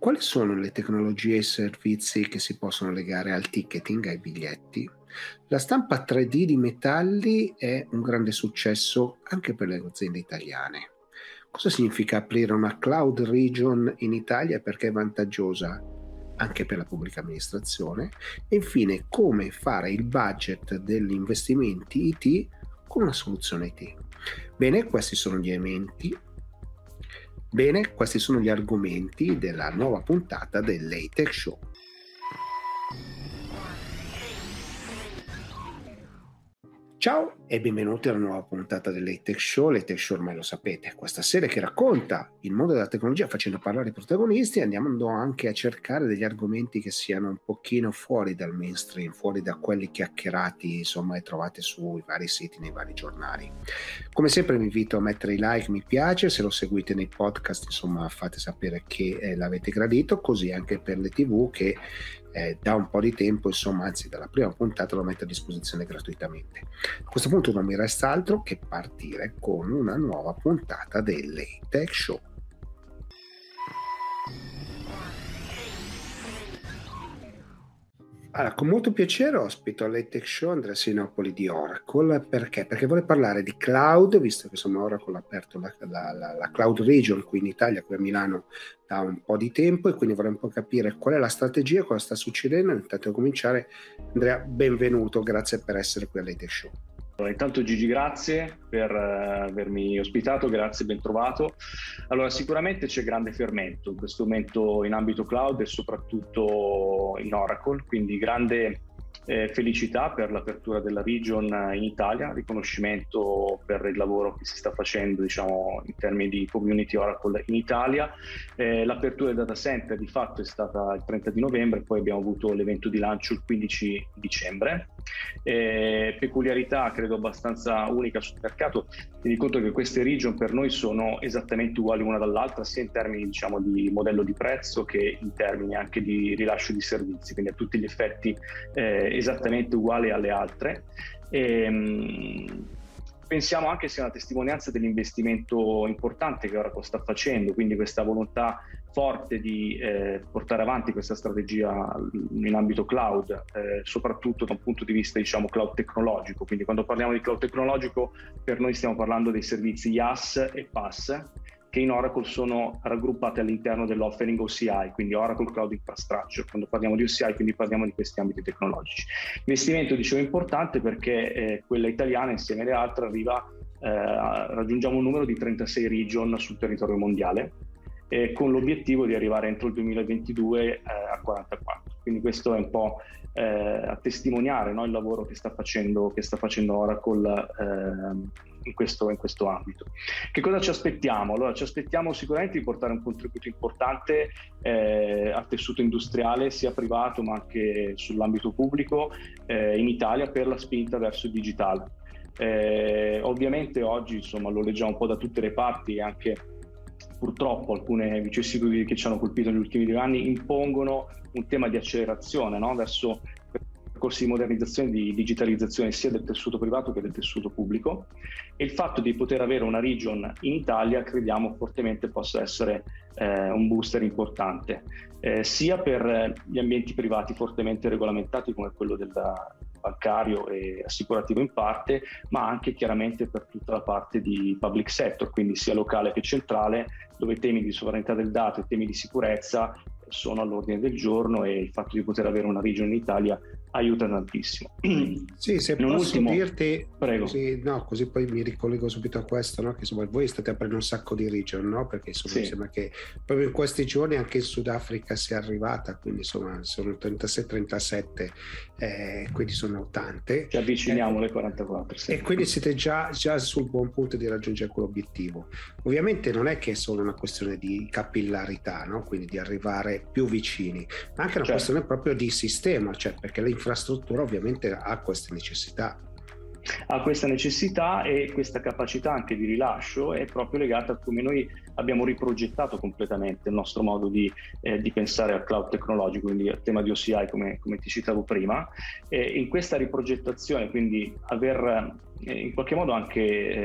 Quali sono le tecnologie e i servizi che si possono legare al ticketing, ai biglietti? La stampa 3D di metalli è un grande successo anche per le aziende italiane. Cosa significa aprire una cloud region in Italia e perché è vantaggiosa anche per la pubblica amministrazione? E infine, come fare il budget degli investimenti IT con una soluzione IT? Bene, questi sono gli elementi Bene, questi sono gli argomenti della nuova puntata del Latex Show. Ciao e benvenuti alla nuova puntata dell'Atex Show. L'Atex Show ormai lo sapete, questa serie che racconta il mondo della tecnologia facendo parlare i protagonisti andiamo anche a cercare degli argomenti che siano un pochino fuori dal mainstream, fuori da quelli chiacchierati insomma e trovate sui vari siti, nei vari giornali. Come sempre vi invito a mettere i like, mi piace, se lo seguite nei podcast insomma fate sapere che eh, l'avete gradito, così anche per le tv che eh, da un po' di tempo, insomma, anzi dalla prima puntata lo metto a disposizione gratuitamente. A questo punto non mi resta altro che partire con una nuova puntata delle Tech Show. Allora, con molto piacere ospito all'Etech Show Andrea Sinopoli di Oracle, perché? Perché vuole parlare di cloud, visto che insomma Oracle ha aperto la, la, la, la, cloud region qui in Italia, qui a Milano, da un po' di tempo e quindi vorrei un po' capire qual è la strategia, cosa sta succedendo. Intanto a cominciare, Andrea, benvenuto, grazie per essere qui all'Etech Show. Allora, intanto Gigi, grazie per uh, avermi ospitato, grazie, ben trovato. Allora, sicuramente c'è grande fermento in questo momento in ambito cloud e soprattutto in Oracle, quindi grande eh, felicità per l'apertura della region in Italia, riconoscimento per il lavoro che si sta facendo diciamo, in termini di community Oracle in Italia. Eh, l'apertura del data center di fatto è stata il 30 di novembre, poi abbiamo avuto l'evento di lancio il 15 dicembre. Eh, peculiarità credo abbastanza unica sul mercato, tieni conto che queste region per noi sono esattamente uguali una dall'altra, sia in termini diciamo, di modello di prezzo che in termini anche di rilascio di servizi, quindi a tutti gli effetti eh, esattamente uguali alle altre. E, ehm, pensiamo anche sia una testimonianza dell'investimento importante che Oracle sta facendo, quindi questa volontà forte di eh, portare avanti questa strategia in ambito cloud, eh, soprattutto da un punto di vista diciamo cloud tecnologico. Quindi quando parliamo di cloud tecnologico per noi stiamo parlando dei servizi IaaS e PaaS che in Oracle sono raggruppate all'interno dell'offering OCI, quindi Oracle Cloud Infrastructure. Quando parliamo di OCI, quindi parliamo di questi ambiti tecnologici. Investimento, dicevo, importante perché eh, quella italiana, insieme alle altre, arriva, eh, raggiungiamo un numero di 36 region sul territorio mondiale, eh, con l'obiettivo di arrivare entro il 2022 eh, a 44. Quindi questo è un po' eh, a testimoniare no, il lavoro che sta facendo, che sta facendo Oracle ehm, in questo, in questo, ambito. Che cosa ci aspettiamo? Allora, ci aspettiamo sicuramente di portare un contributo importante eh, al tessuto industriale, sia privato ma anche sull'ambito pubblico eh, in Italia per la spinta verso il digitale. Eh, ovviamente oggi insomma, lo leggiamo un po' da tutte le parti e anche purtroppo alcune vicissitudini che ci hanno colpito negli ultimi due anni impongono un tema di accelerazione no? verso percorsi di modernizzazione e di digitalizzazione sia del tessuto privato che del tessuto pubblico e il fatto di poter avere una region in Italia crediamo fortemente possa essere eh, un booster importante, eh, sia per gli ambienti privati fortemente regolamentati come quello del bancario e assicurativo in parte, ma anche chiaramente per tutta la parte di public sector, quindi sia locale che centrale, dove temi di sovranità del dato e temi di sicurezza sono all'ordine del giorno e il fatto di poter avere una regione in Italia aiuta tantissimo. Sì, se non posso ultimo, dirti, prego. Così, no, così poi mi ricollego subito a questo, no? che insomma voi state aprendo un sacco di region, no? perché insomma, sì. mi sembra che proprio in questi giorni anche in Sudafrica sia arrivata, quindi insomma sono 36-37, eh, quindi sono tante. Ci avviciniamo alle eh, 44. Sì. E quindi siete già, già sul buon punto di raggiungere quell'obiettivo. Ovviamente non è che è solo una questione di capillarità, no? quindi di arrivare più vicini, ma anche una certo. questione proprio di sistema, cioè perché le l'infrastruttura ovviamente ha queste necessità. Ha questa necessità e questa capacità anche di rilascio è proprio legata a come noi abbiamo riprogettato completamente il nostro modo di, eh, di pensare al cloud tecnologico, quindi al tema di OCI come, come ti citavo prima. E in questa riprogettazione, quindi aver eh, in qualche modo anche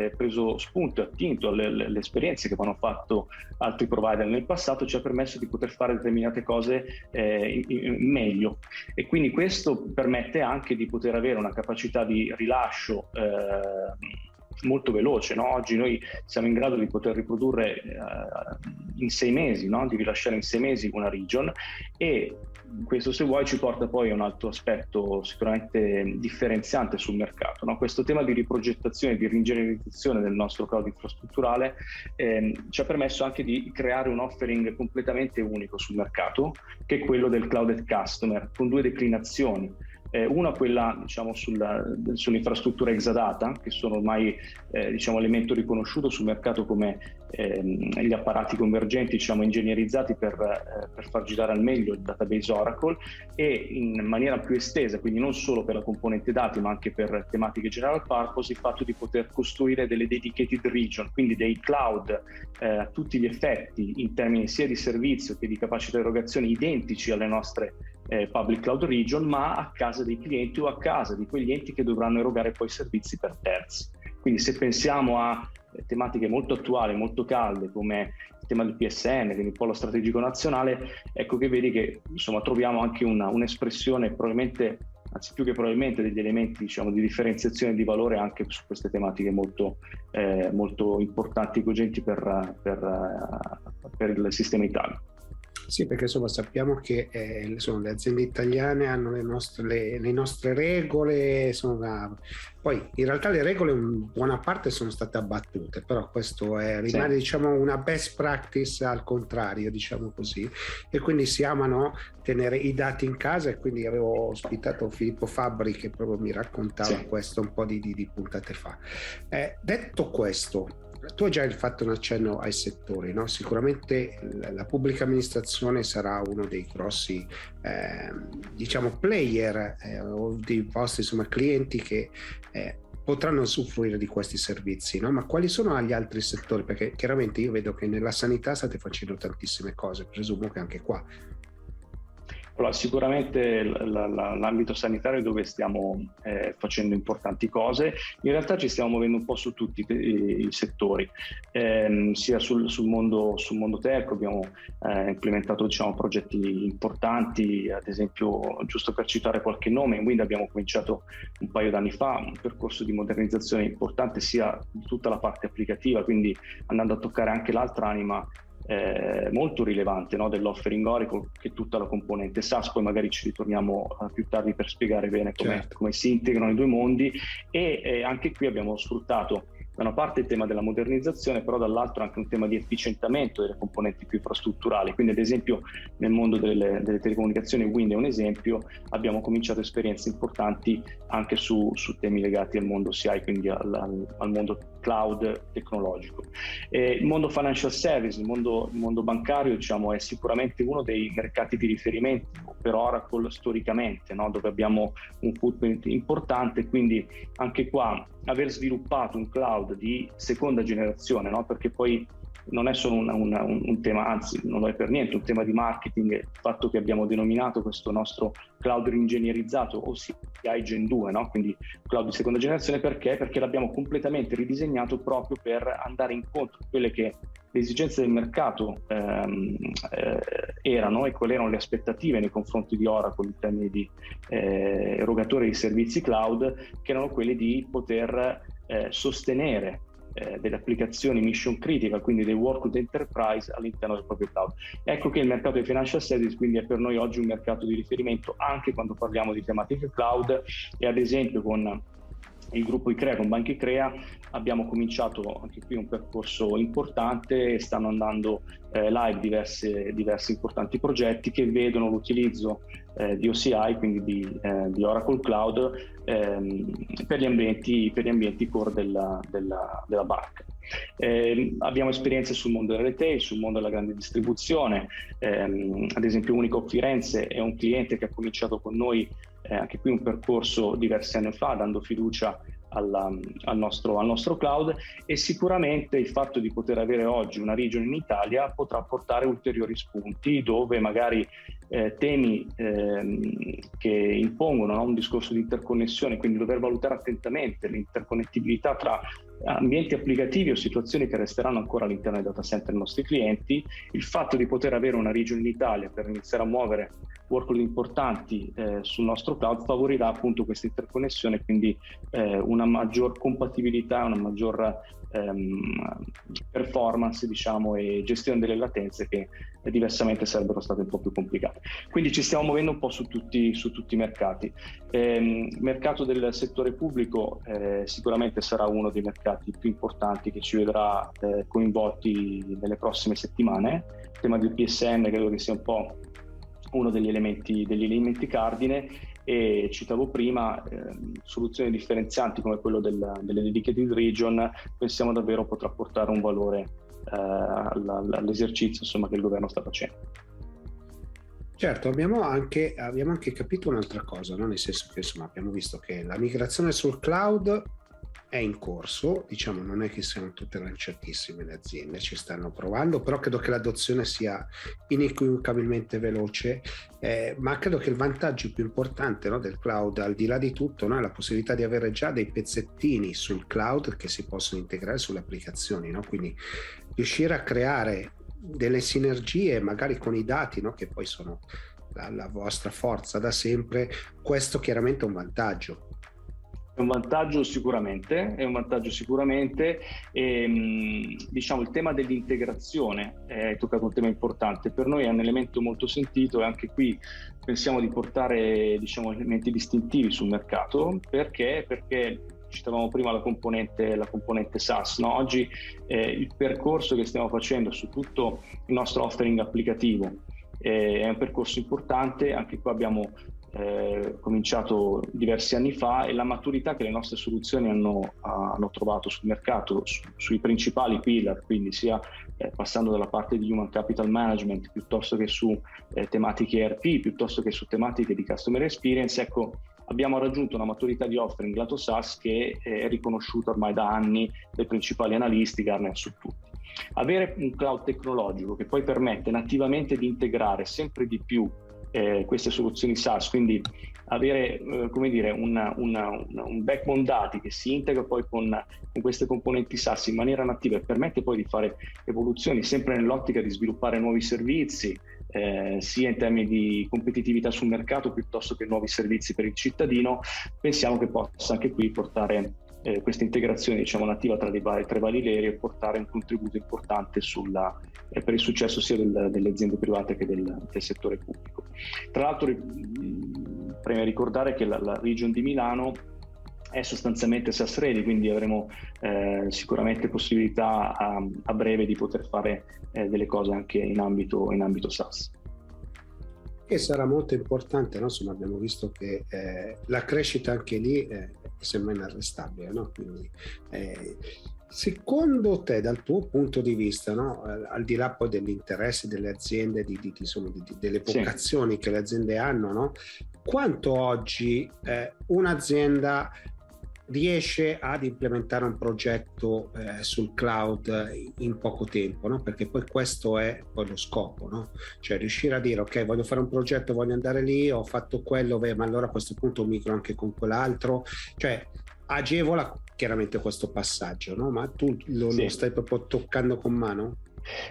eh, preso spunto e attinto alle, esperienze che hanno fatto altri provider nel passato, ci ha permesso di poter fare determinate cose eh, meglio. E quindi questo permette anche di poter avere una capacità di rilascio eh, molto veloce. No? Oggi noi siamo in grado di poter riprodurre eh, in sei mesi, no? di rilasciare in sei mesi una region e questo se vuoi ci porta poi a un altro aspetto sicuramente differenziante sul mercato. No? Questo tema di riprogettazione, di ringegnerizzazione del nostro cloud infrastrutturale ehm, ci ha permesso anche di creare un offering completamente unico sul mercato, che è quello del clouded customer, con due declinazioni eh, una quella diciamo, sulla, sull'infrastruttura exadata, che sono ormai eh, diciamo, elemento riconosciuto sul mercato come ehm, gli apparati convergenti diciamo, ingegnerizzati per, eh, per, far girare al meglio il database Oracle e in maniera più estesa, quindi non solo per la componente dati ma anche per tematiche general purpose, il fatto di poter costruire delle dedicated region, quindi dei cloud eh, a tutti gli effetti in termini sia di servizio che di capacità di erogazione identici alle nostre eh, public cloud region, ma a casa dei clienti o a casa di quegli enti che dovranno erogare poi servizi per terzi. Quindi se pensiamo a eh, tematiche molto attuali, molto calde come il tema del PSN, quindi il polo strategico nazionale, ecco che vedi che insomma troviamo anche una, un'espressione probabilmente anzi più che probabilmente degli elementi diciamo, di differenziazione di valore anche su queste tematiche molto, eh, molto importanti e cogenti per, per, per il sistema Italia. Sì, perché insomma sappiamo che eh, insomma, le aziende italiane hanno le nostre, le, le nostre regole, insomma, poi in realtà le regole in buona parte sono state abbattute, però questo è, rimane sì. diciamo una best practice al contrario, diciamo così, e quindi si amano tenere i dati in casa e quindi avevo ospitato Filippo Fabbri che proprio mi raccontava sì. questo un po' di, di, di puntate fa. Eh, detto questo, tu hai già fatto un accenno ai settori, no? sicuramente la pubblica amministrazione sarà uno dei grossi eh, diciamo player eh, o dei vostri insomma, clienti che eh, potranno usufruire di questi servizi, no? ma quali sono gli altri settori? Perché chiaramente io vedo che nella sanità state facendo tantissime cose, presumo che anche qua allora, sicuramente l'ambito sanitario è dove stiamo eh, facendo importanti cose, in realtà ci stiamo muovendo un po' su tutti i, i settori, eh, sia sul, sul, mondo, sul mondo tech, abbiamo eh, implementato diciamo, progetti importanti, ad esempio, giusto per citare qualche nome, in Wind abbiamo cominciato un paio d'anni fa un percorso di modernizzazione importante sia di tutta la parte applicativa, quindi andando a toccare anche l'altra anima eh, molto rilevante no, dell'offering Oracle che tutta la componente SaaS, poi magari ci ritorniamo uh, più tardi per spiegare bene come, certo. come si integrano i due mondi e eh, anche qui abbiamo sfruttato da una parte il tema della modernizzazione, però dall'altro anche un tema di efficientamento delle componenti più infrastrutturali. Quindi, ad esempio, nel mondo delle, delle telecomunicazioni, Wind è un esempio, abbiamo cominciato esperienze importanti anche su, su temi legati al mondo CI, quindi al, al mondo cloud tecnologico. E il mondo financial service, il mondo, il mondo bancario, diciamo, è sicuramente uno dei mercati di riferimento per Oracle storicamente, no? dove abbiamo un footprint importante, quindi anche qua aver sviluppato un cloud di seconda generazione, no? perché poi non è solo una, un, un, tema, anzi non lo è per niente, un tema di marketing, il fatto che abbiamo denominato questo nostro cloud ringegnerizzato, ossia Gen 2, no? quindi cloud di seconda generazione, perché? Perché l'abbiamo completamente ridisegnato proprio per andare incontro a quelle che le esigenze del mercato ehm, eh, erano e quali erano le aspettative nei confronti di Oracle in termini di eh, erogatore di servizi cloud, che erano quelle di poter eh, sostenere eh, delle applicazioni mission critical, quindi dei workload enterprise all'interno del proprio cloud. Ecco che il mercato dei financial services quindi è per noi oggi un mercato di riferimento anche quando parliamo di tematiche cloud e ad esempio con il gruppo ICREA, con Banca ICREA, abbiamo cominciaato anche qui un percorso importante e stanno andando eh, live diverse, diversi importanti progetti che vedono l'utilizzo eh, di OCI, quindi di, eh, di Oracle Cloud, ehm, per, gli ambienti, per, gli ambienti, core della, della, della banca. Eh, abbiamo esperienze sul mondo del retail, sul mondo della grande distribuzione, eh, ad esempio Unico Firenze è un cliente che ha cominciato con noi eh, anche qui un percorso diversi anni fa, dando fiducia alla, al, nostro, al, nostro, cloud e sicuramente il fatto di poter avere oggi una region in Italia potrà portare ulteriori spunti dove magari eh, temi eh, che impongono no? un discorso di interconnessione, quindi dover valutare attentamente l'interconnettibilità tra ambienti applicativi o situazioni che resteranno ancora all'interno dei data center dei nostri clienti, il fatto di poter avere una regione in Italia per iniziare a muovere workload importanti eh, sul nostro cloud favorirà appunto questa interconnessione, quindi eh, una maggior compatibilità, una maggior ehm, performance diciamo, e gestione delle latenze che eh, diversamente sarebbero state un po' più complicate. Quindi ci stiamo muovendo un po' su tutti, su tutti i mercati. Il ehm, mercato del settore pubblico eh, sicuramente sarà uno dei mercati più importanti che ci vedrà eh, coinvolti nelle prossime settimane. Il tema del PSN credo che sia un po' uno degli elementi, degli elementi cardine e citavo prima eh, soluzioni differenzianti come quello del, delle dedicated region pensiamo davvero potrà portare un valore eh, all'esercizio insomma, che il governo sta facendo. Certo, abbiamo anche, abbiamo anche capito un'altra cosa, no? nel senso che insomma, abbiamo visto che la migrazione sul cloud è in corso, diciamo non è che siano tutte lanciatissime le aziende, ci stanno provando, però credo che l'adozione sia inequivocabilmente veloce, eh, ma credo che il vantaggio più importante no, del cloud, al di là di tutto, no, è la possibilità di avere già dei pezzettini sul cloud che si possono integrare sulle applicazioni, no? quindi riuscire a creare delle sinergie magari con i dati, che poi sono la, la vostra forza da sempre, questo chiaramente è un vantaggio è un vantaggio sicuramente, è un vantaggio sicuramente. E, ehm, diciamo, il tema dell'integrazione è toccato un tema importante. Per noi è un elemento molto sentito e anche qui pensiamo di portare diciamo, elementi distintivi sul mercato. Perché? Perché citavamo prima la componente, la componente SaaS. No? Oggi eh, il percorso che stiamo facendo su tutto il nostro offering applicativo eh, è un percorso importante, anche qua abbiamo eh, cominciato diversi anni fa e la maturità che le nostre soluzioni hanno, hanno trovato sul mercato su, sui principali pillar, quindi sia eh, passando dalla parte di human capital management piuttosto che su eh, tematiche ERP, piuttosto che su tematiche di customer experience, ecco, abbiamo raggiunto una maturità di offering lato SaaS che è riconosciuta ormai da anni dai principali analisti, Garner su tutti. Avere un cloud tecnologico che poi permette nativamente di integrare sempre di più eh, queste soluzioni SaaS, quindi avere eh, come dire, una, una, una, un backbone dati che si integra poi con, con, queste componenti SaaS in maniera nativa e permette poi di fare evoluzioni sempre nell'ottica di sviluppare nuovi servizi, eh, sia in termini di competitività sul mercato piuttosto che nuovi servizi per il cittadino, pensiamo che possa anche qui portare eh, questa integrazione diciamo, nativa tra, vari, tra i vari layeri e portare un contributo importante sulla, eh, per il successo sia del, delle aziende private che del, del, settore pubblico. Tra l'altro, prima ricordare che la, la region di Milano è sostanzialmente SaaS ready, quindi avremo eh, sicuramente possibilità a, a, breve di poter fare eh, delle cose anche in ambito, in ambito SaaS che sarà molto importante, no? Insomma, abbiamo visto che eh, la crescita anche lì eh, sembra inarrestabile, no? Quindi, eh, secondo te, dal tuo punto di vista, no? al di là poi degli interessi delle aziende, di, di, insomma, di, delle vocazioni sì. che le aziende hanno, quanto oggi eh, un'azienda riesce ad implementare un progetto eh, sul cloud in poco tempo, no? perché poi questo è poi lo scopo, no? cioè riuscire a dire ok voglio fare un progetto, voglio andare lì, ho fatto quello, beh, ma allora a questo punto micro anche con quell'altro, cioè agevola chiaramente questo passaggio, no? ma tu lo, sì. lo stai proprio toccando con mano?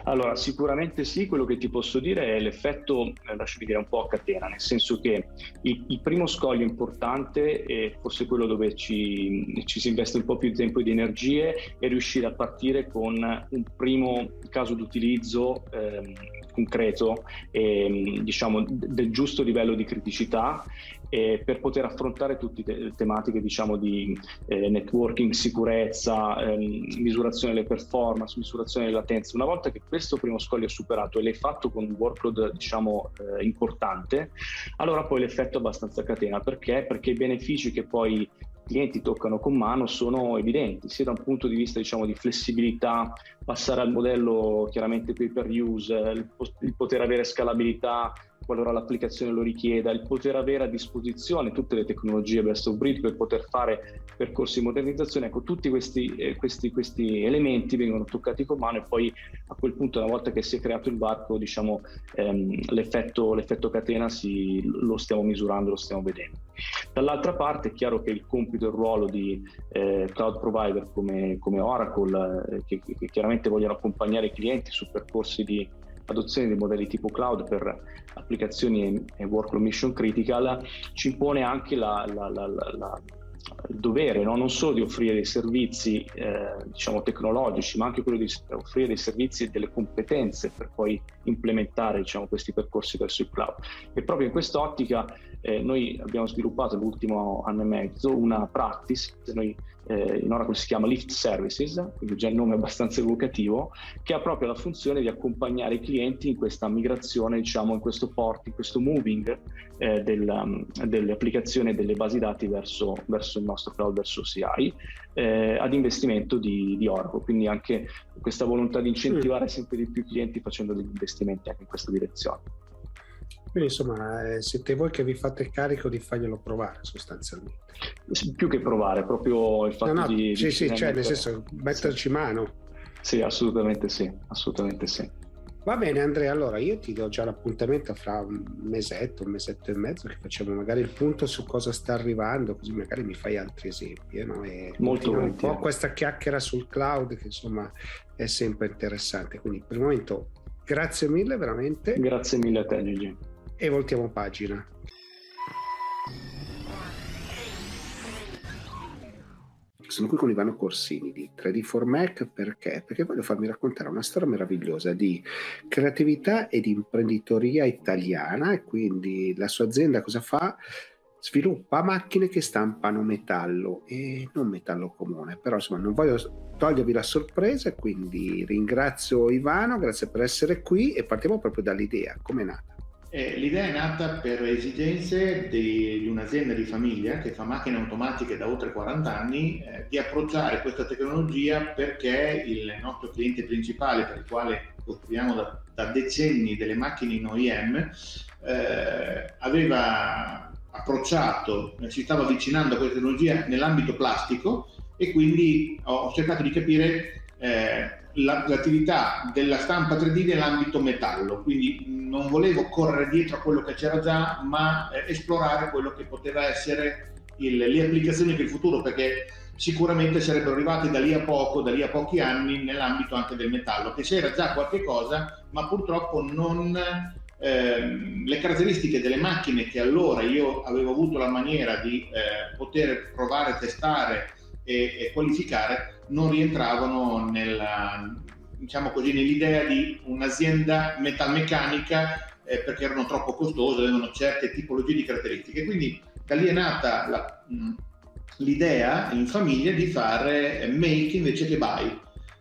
Allora, sicuramente sì, quello che ti posso dire è l'effetto, eh, lasciami dire, un po' a catena, nel senso che il, il primo scoglio importante, e forse quello dove ci, ci, si investe un po' più di tempo e di energie, è riuscire a partire con un primo caso d'utilizzo ehm, concreto e diciamo del giusto livello di criticità eh, per poter affrontare tutte le tematiche diciamo di eh, networking, sicurezza, ehm, misurazione delle performance, misurazione delle latenze. Una volta che questo primo scoglio è superato e l'hai fatto con un workload diciamo eh, importante, allora poi l'effetto è abbastanza catena perché? Perché i benefici che poi clienti toccano con mano sono evidenti, sia da un punto di vista diciamo, di flessibilità, passare al modello chiaramente pay per use, il poter avere scalabilità qualora l'applicazione lo richieda, il poter avere a disposizione tutte le tecnologie best of breed per poter fare percorsi di modernizzazione, ecco tutti questi, eh, questi, questi elementi vengono toccati con mano e poi a quel punto una volta che si è creato il varco diciamo ehm, l'effetto, l'effetto, catena si, lo stiamo misurando, lo stiamo vedendo. Dall'altra parte è chiaro che il compito e il ruolo di eh, cloud provider come, come Oracle eh, che, che chiaramente vogliono accompagnare i clienti su percorsi di adozione dei modelli tipo cloud per applicazioni e workload mission critical ci impone anche la, la, la, il dovere no? non solo di offrire dei servizi eh, diciamo tecnologici ma anche quello di offrire dei servizi e delle competenze per poi implementare diciamo, questi percorsi verso il cloud e proprio in quest'ottica eh, noi abbiamo sviluppato l'ultimo anno e mezzo una practice noi eh, in Oracle si chiama Lift Services, quindi già il nome è abbastanza evocativo, che ha proprio la funzione di accompagnare i clienti in questa migrazione, diciamo, in questo port, in questo moving eh, del, um, delle applicazioni e delle basi dati verso, verso, il nostro cloud, verso CI, eh, ad investimento di, di, Oracle. Quindi anche questa volontà di incentivare sempre di più i clienti facendo degli investimenti anche in questa direzione. Quindi insomma eh, siete voi che vi fate carico di farglielo provare sostanzialmente. Più che provare, proprio il fatto no, no, di... Sì, di sì, cioè nel senso metterci sì. mano. Sì, assolutamente sì, assolutamente sì. Va bene Andrea, allora io ti do già l'appuntamento fra un mesetto, un mesetto e mezzo che facciamo magari il punto su cosa sta arrivando, così magari mi fai altri esempi. Eh, no? E Molto un po' questa chiacchiera sul cloud che insomma è sempre interessante. Quindi per il momento grazie mille veramente. Grazie mille a te Gigi e voltiamo pagina. Sono qui con Ivano Corsini di 3D4Mac perché? Perché voglio farmi raccontare una storia meravigliosa di creatività e di imprenditoria italiana e quindi la sua azienda cosa fa? Sviluppa macchine che stampano metallo e non metallo comune, però insomma non voglio togliervi la sorpresa, quindi ringrazio Ivano, grazie per essere qui e partiamo proprio dall'idea, come è nata. Eh, l'idea è nata per esigenze di, di, un'azienda di famiglia che fa macchine automatiche da oltre 40 anni eh, di approcciare questa tecnologia perché il nostro cliente principale per il quale costruiamo da, da decenni delle macchine in OEM eh, aveva approcciato, si stava avvicinando a questa tecnologia nell'ambito plastico e quindi ho cercato di capire eh, l'attività della stampa 3D nell'ambito metallo, quindi non volevo correre dietro a quello che c'era già, ma eh, esplorare quello che poteva essere il, le applicazioni del futuro, perché sicuramente sarebbero arrivati da lì a poco, da lì a pochi anni, nell'ambito anche del metallo, che c'era già qualche cosa, ma purtroppo non ehm, le caratteristiche delle macchine che allora io avevo avuto la maniera di eh, poter provare, testare e, e qualificare non rientravano nella, diciamo così, nell'idea di un'azienda metalmeccanica eh, perché erano troppo costose, avevano certe tipologie di caratteristiche. Quindi da lì è nata la, l'idea in famiglia di fare make invece che buy.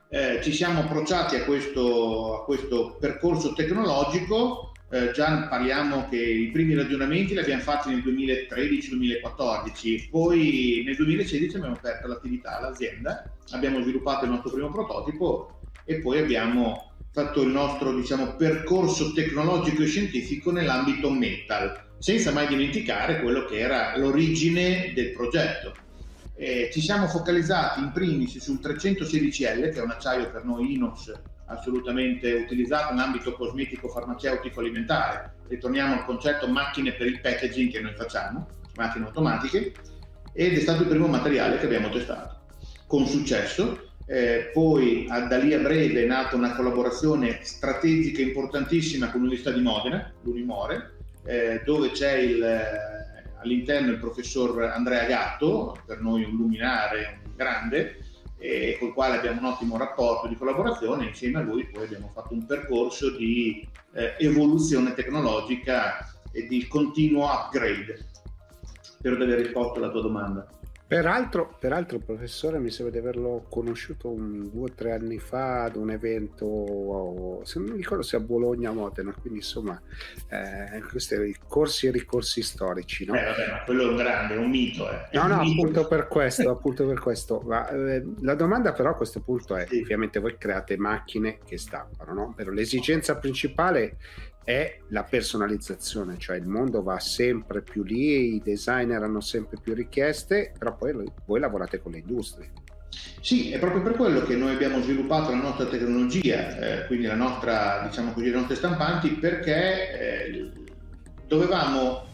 Eh, ci siamo approcciati a questo, a questo percorso tecnologico eh, già parliamo che i primi ragionamenti li abbiamo fatti nel 2013-2014, poi nel 2016 abbiamo aperto l'attività all'azienda, abbiamo sviluppato il nostro primo prototipo e poi abbiamo fatto il nostro diciamo, percorso tecnologico e scientifico nell'ambito metal, senza mai dimenticare quello che era l'origine del progetto. Eh, ci siamo focalizzati in primis sul 316L, che è un acciaio per noi inox assolutamente utilizzato in ambito cosmetico, farmaceutico, alimentare. Ritorniamo al concetto macchine per il packaging che noi facciamo, macchine automatiche, ed è stato il primo materiale che abbiamo testato con successo. Eh, poi a, da lì a breve è nata una collaborazione strategica importantissima con l'Università di Modena, l'Unimore, eh, dove c'è il, eh, all'interno il professor Andrea Gatto, per noi un luminare, un grande, e col quale abbiamo un ottimo rapporto di collaborazione. Insieme a lui poi abbiamo fatto un percorso di eh, evoluzione tecnologica e di continuo upgrade. Spero di aver risposto alla tua domanda. Peraltro, peraltro, professore, mi sembra di averlo conosciuto un, due o tre anni fa ad un evento, se non mi ricordo se a Bologna o Modena, quindi insomma, eh, questi i corsi e ricorsi storici. No? Eh, vabbè, ma quello è un grande, è un mito. Eh. No, no, appunto per questo, appunto per questo. Ma, eh, la domanda però a questo punto è, sì. ovviamente voi create macchine che stampano, no? Però l'esigenza principale è la personalizzazione, cioè il mondo va sempre più lì, i designer hanno sempre più richieste, però poi voi lavorate con le industrie. Sì, è proprio per quello che noi abbiamo sviluppato la nostra tecnologia, eh, quindi la nostra, diciamo così, le nostre stampanti, perché eh, dovevamo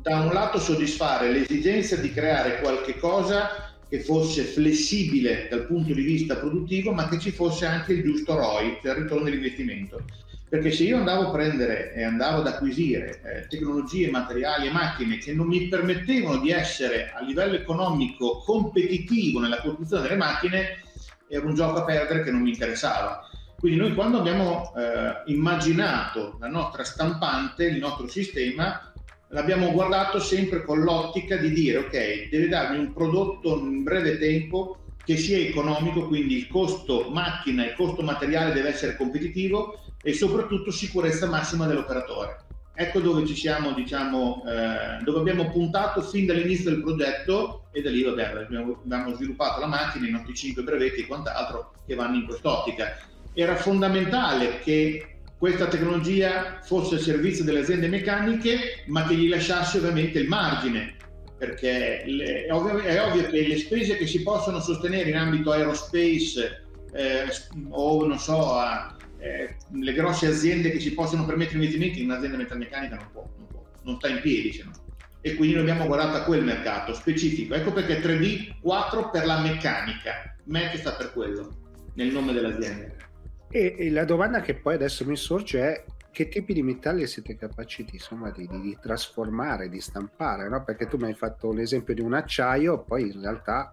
da un lato soddisfare l'esigenza di creare qualche cosa che fosse flessibile dal punto di vista produttivo, ma che ci fosse anche il giusto ROI, cioè il ritorno dell'investimento. Perché se io andavo a prendere e andavo ad acquisire eh, tecnologie, materiali e macchine che non mi permettevano di essere a livello economico competitivo nella costruzione delle macchine, era un gioco a perdere che non mi interessava. Quindi noi quando abbiamo eh, immaginato la nostra stampante, il nostro sistema, l'abbiamo guardato sempre con l'ottica di dire ok, deve darmi un prodotto in breve tempo che sia economico, quindi il costo macchina, il costo materiale deve essere competitivo e soprattutto sicurezza massima dell'operatore. Ecco dove ci siamo, diciamo, eh, dove abbiamo puntato fin dall'inizio del progetto e da lì vabbè, abbiamo, abbiamo sviluppato la macchina, i nostri 5 brevetti e quant'altro che vanno in quest'ottica. Era fondamentale che questa tecnologia fosse al servizio delle aziende meccaniche, ma che gli lasciasse ovviamente il margine, perché le, è, ovvio, è, ovvio, che le spese che si possono sostenere in ambito aerospace eh, o non so, a, eh, le grosse aziende che si possono permettere investimenti, un'azienda metalmeccanica non può, non, può, non sta in piedi se no. E quindi noi abbiamo guardato a quel mercato specifico. Ecco perché 3D 4 per la meccanica, MEC sta per quello, nel nome dell'azienda. E, e, la domanda che poi adesso mi sorge è che tipi di metalli siete capaci di, insomma, di, di trasformare, di stampare, no? Perché tu mi hai fatto l'esempio di un acciaio, poi in realtà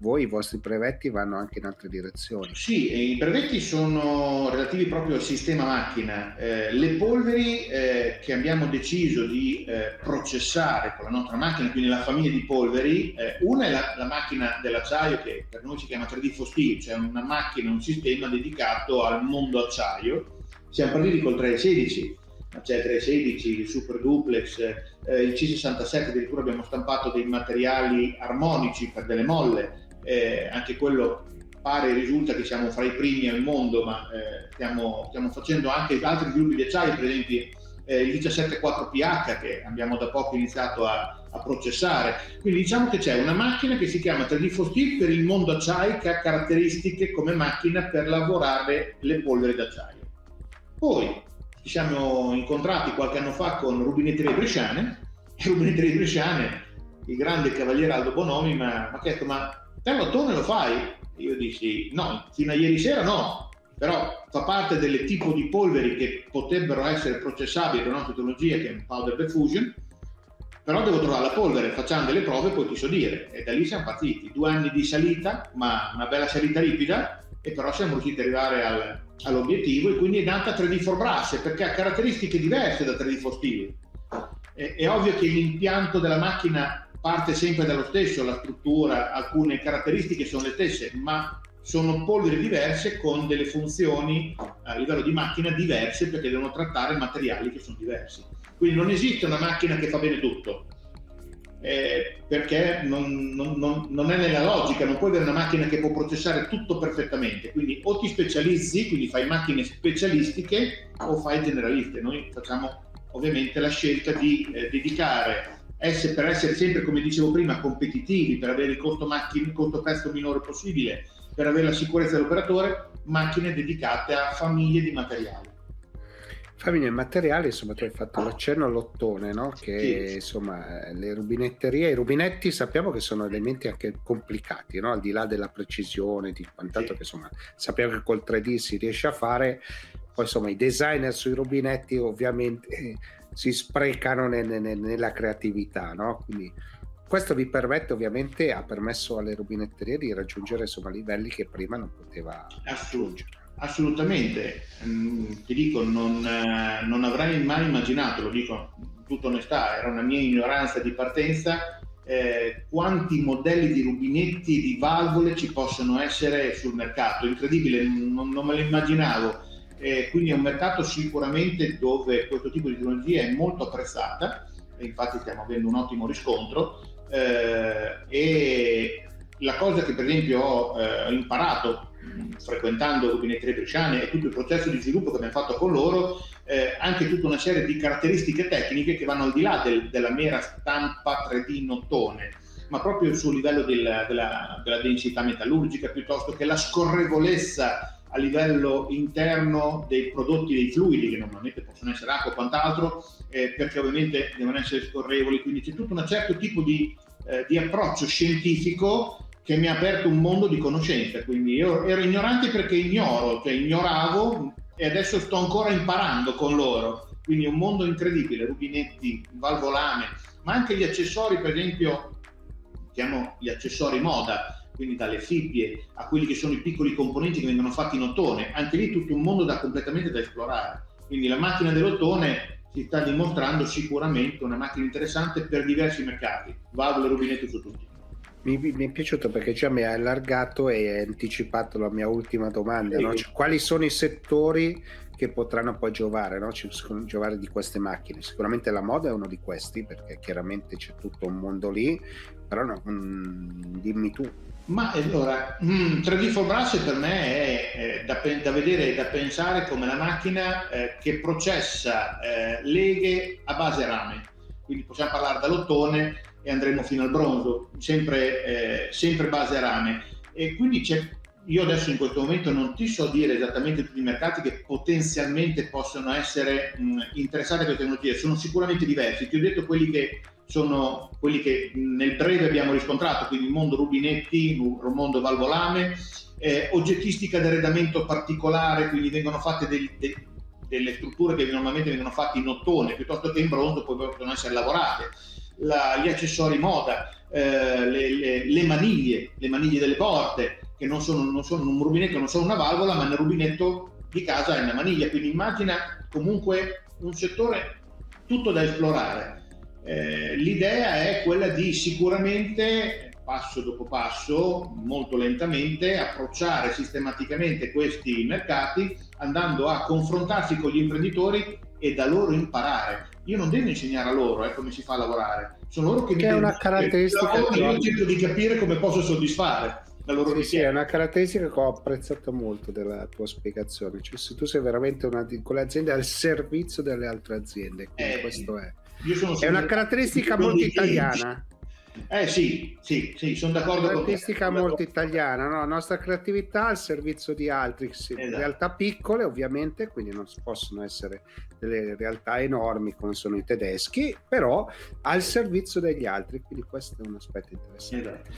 voi i vostri brevetti vanno anche in altre direzioni. Sì, i brevetti sono relativi proprio al sistema macchina. Eh, le polveri eh, che abbiamo deciso di eh, processare con la nostra macchina, quindi la famiglia di polveri, eh, una è la, la, macchina dell'acciaio che per noi si chiama 3D Fostil, cioè una macchina, un sistema dedicato al mondo acciaio. Siamo partiti col 316, c'è 316, il Super Duplex, eh, il C67, addirittura abbiamo stampato dei materiali armonici per delle molle, eh, anche quello pare risulta che siamo fra i primi al mondo, ma eh, stiamo, stiamo, facendo anche altri sviluppi di acciaio, per esempio eh, il 174PH che abbiamo da poco iniziato a, a, processare. Quindi diciamo che c'è una macchina che si chiama 3D Steel per il mondo acciaio che ha caratteristiche come macchina per lavorare le polveri d'acciaio. Poi ci siamo incontrati qualche anno fa con Rubinetterie Bresciane e Rubinetterie Bresciane, il grande cavaliere Aldo Bonomi, mi ha chiesto ma te l'ottone lo fai? Io dissi no, fino a ieri sera no, però fa parte del tipo di polveri che potrebbero essere processabili con una tecnologia che è un powder diffusion, però devo trovare la polvere, facciamo delle prove e poi ti so dire. E da lì siamo partiti, due anni di salita, ma una bella salita ripida, e però siamo riusciti ad arrivare al, all'obiettivo e quindi è nata 3D for Brass perché ha caratteristiche diverse da 3D for Steel. È, è ovvio che l'impianto della macchina parte sempre dallo stesso, la struttura, alcune caratteristiche sono le stesse, ma sono polveri diverse con delle funzioni a livello di macchina diverse perché devono trattare materiali che sono diversi. Quindi non esiste una macchina che fa bene tutto, eh, perché non, non, non, non, è nella logica, non puoi avere una macchina che può processare tutto perfettamente, quindi o ti specializzi, quindi fai macchine specialistiche o fai generaliste. Noi facciamo ovviamente la scelta di eh, dedicare essere, per essere sempre, come dicevo prima, competitivi, per avere il costo, macchine, il costo prezzo minore possibile, per avere la sicurezza dell'operatore, macchine dedicate a famiglie di materiali. Famiglie di materiali, insomma, tu hai fatto l'accenno all'ottone, no? che sì. insomma le rubinetterie, i rubinetti sappiamo che sono elementi anche complicati, no? al di là della precisione, di quant'altro sì. che insomma sappiamo che col 3D si riesce a fare, poi insomma i designer sui rubinetti ovviamente si sprecano ne, ne, nella creatività, no? Quindi questo vi permette ovviamente, ha permesso alle rubinetterie di raggiungere insomma livelli che prima non poteva raggiungere. Assolutamente, mm, ti dico, non, eh, non, avrei mai immaginato, lo dico in tutta onestà, era una mia ignoranza di partenza, eh, quanti modelli di rubinetti, di valvole ci possono essere sul mercato. Incredibile, non, non me lo immaginavo eh, quindi è un mercato sicuramente dove questo tipo di tecnologia è molto apprezzata, e infatti stiamo avendo un ottimo riscontro. Eh, e la cosa che per esempio ho eh, imparato frequentando Rubinetterie Bresciane e tutto il processo di sviluppo che abbiamo fatto con loro eh, anche tutta una serie di caratteristiche tecniche che vanno al di là del, della mera stampa 3D notone, ma proprio sul livello del, della, della densità metallurgica piuttosto che la scorrevolezza a livello interno dei prodotti, dei fluidi, che normalmente possono essere acqua o quant'altro, eh, perché ovviamente devono essere scorrevoli, quindi c'è tutto un certo tipo di, eh, di, approccio scientifico che mi ha aperto un mondo di conoscenza, quindi io ero ignorante perché ignoro, cioè ignoravo e adesso sto ancora imparando con loro, quindi un mondo incredibile, rubinetti, valvolame, ma anche gli accessori, per esempio, chiamo gli accessori moda, quindi dalle fibbie a quelli che sono i piccoli componenti che vengono fatti in ottone, anche lì tutto un mondo da, completamente da esplorare. Quindi la macchina dell'ottone si sta dimostrando sicuramente una macchina interessante per diversi mercati, valvole e rubinetti su tutti. Mi, mi, è piaciuto perché già mi ha allargato e hai anticipato la mia ultima domanda. Sì. No? Cioè, quali sono i settori che potranno poi giovare, no? giovare di queste macchine? Sicuramente la moda è uno di questi perché chiaramente c'è tutto un mondo lì, però no, mh, dimmi tu ma allora, mm, 3D for Brush per me è, è da, da, vedere e da pensare come la macchina eh, che processa eh, leghe a base rame. Quindi possiamo parlare dall'ottone e andremo fino al bronzo, sempre, eh, sempre base rame. E quindi io adesso in questo momento non ti so dire esattamente tutti i mercati che potenzialmente possono essere mh, mm, interessati a queste tecnologie, sono sicuramente diversi. Ti ho detto quelli che sono quelli che nel breve abbiamo riscontrato, quindi il mondo rubinetti, il mondo valvolame, eh, oggettistica d'arredamento particolare, quindi vengono fatte dei, dei, delle strutture che normalmente vengono fatte in ottone piuttosto che in bronzo, poi possono essere lavorate, La, gli accessori moda, eh, le, le, le, maniglie, le maniglie delle porte, che non sono, non sono un rubinetto, non sono una valvola, ma nel rubinetto di casa è una maniglia, quindi immagina comunque un settore tutto da esplorare eh, l'idea è quella di sicuramente, passo dopo passo, molto lentamente, approcciare sistematicamente questi mercati andando a confrontarsi con gli imprenditori e da loro imparare. Io non devo insegnare a loro eh, come si fa a lavorare, sono loro che, che mi è una caratteristica che io cerco di capire come posso soddisfare la loro sì, sì, è una caratteristica che ho apprezzato molto della tua spiegazione, cioè se tu sei veramente una di quelle aziende al servizio delle altre aziende, eh, questo è è una caratteristica molto italiana. Eh sì, sì, sì, sono d'accordo con te. Caratteristica molto italiana, no? La nostra creatività al servizio di altri, esatto. realtà piccole ovviamente, quindi non possono essere delle realtà enormi come sono i tedeschi, però al servizio degli altri, quindi questo è un aspetto interessante. Esatto.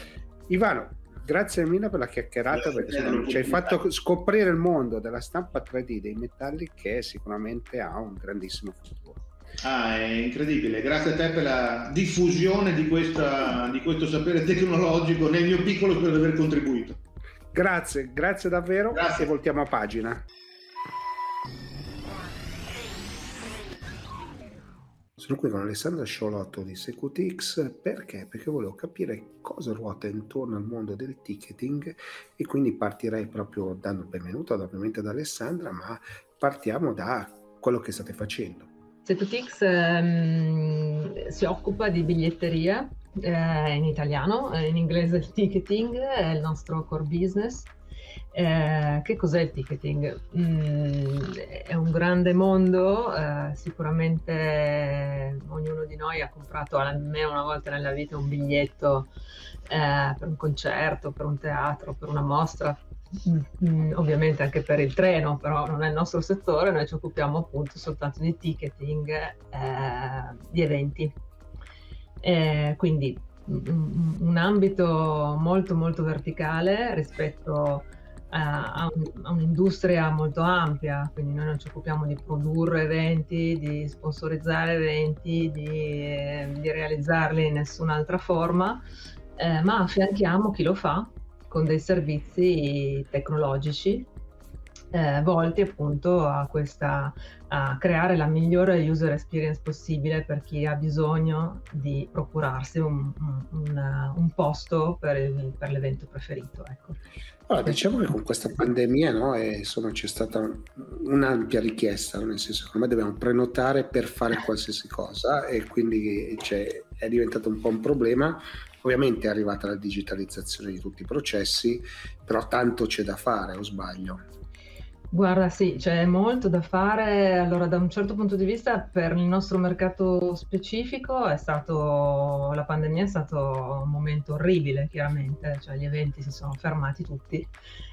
Ivano, grazie mille per la chiacchierata perché ci hai fatto scoprire il mondo della stampa 3D dei metalli che sicuramente ha un grandissimo futuro. Ah, è incredibile, grazie a te per la diffusione di, questa, di questo sapere tecnologico nel mio piccolo di aver contribuito. Grazie, grazie davvero grazie. e voltiamo a pagina. Sono qui con Alessandro Sciolotto di SecutiX perché? Perché volevo capire cosa ruota intorno al mondo del ticketing e quindi partirei proprio dando il benvenuto ovviamente ad Alessandra, ma partiamo da quello che state facendo. Setutix ehm, si occupa di biglietteria eh, in italiano, eh, in inglese il ticketing è il nostro core business. Eh, che cos'è il ticketing? Mm, è un grande mondo, eh, sicuramente ognuno di noi ha comprato almeno una volta nella vita un biglietto eh, per un concerto, per un teatro, per una mostra, ovviamente anche per il treno, però non è il nostro settore, noi ci occupiamo appunto soltanto di ticketing eh, di eventi. Eh, quindi un, un, ambito molto molto verticale rispetto a, a, un, a, un'industria molto ampia, quindi noi non ci occupiamo di produrre eventi, di sponsorizzare eventi, di, eh, di realizzarli in nessun'altra forma, eh, ma affianchiamo chi lo fa con dei servizi tecnologici eh, volti appunto a, questa, a creare la migliore user experience possibile per chi ha bisogno di procurarsi un, un, un posto per, il, per, l'evento preferito. Ecco. Allora, diciamo che con questa pandemia no, insomma, c'è stata un'ampia richiesta, nel senso che ormai dobbiamo prenotare per fare qualsiasi cosa e quindi cioè, è diventato un po' un problema Ovviamente è arrivata la digitalizzazione di tutti i processi, però tanto c'è da fare, o sbaglio? Guarda, sì, c'è molto da fare. Allora, da un certo punto di vista, per il nostro mercato specifico, è stato, la pandemia è stato un momento orribile, chiaramente, cioè gli eventi si sono fermati tutti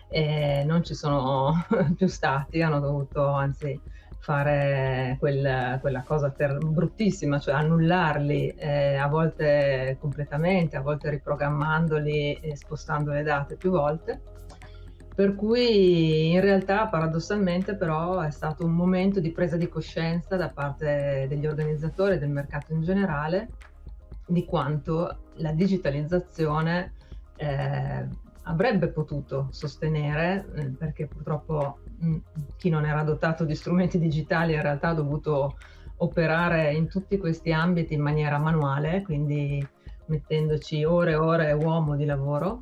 e non ci sono più stati, hanno dovuto anzi fare quel, quella cosa ter- bruttissima, cioè annullarli eh, a volte completamente, a volte riprogrammandoli e spostando le date più volte. Per cui in realtà paradossalmente però è stato un momento di presa di coscienza da parte degli organizzatori e del mercato in generale di quanto la digitalizzazione eh, avrebbe potuto sostenere, eh, perché purtroppo chi non era dotato di strumenti digitali in realtà ha dovuto operare in tutti questi ambiti in maniera manuale, quindi mettendoci ore e ore uomo di lavoro.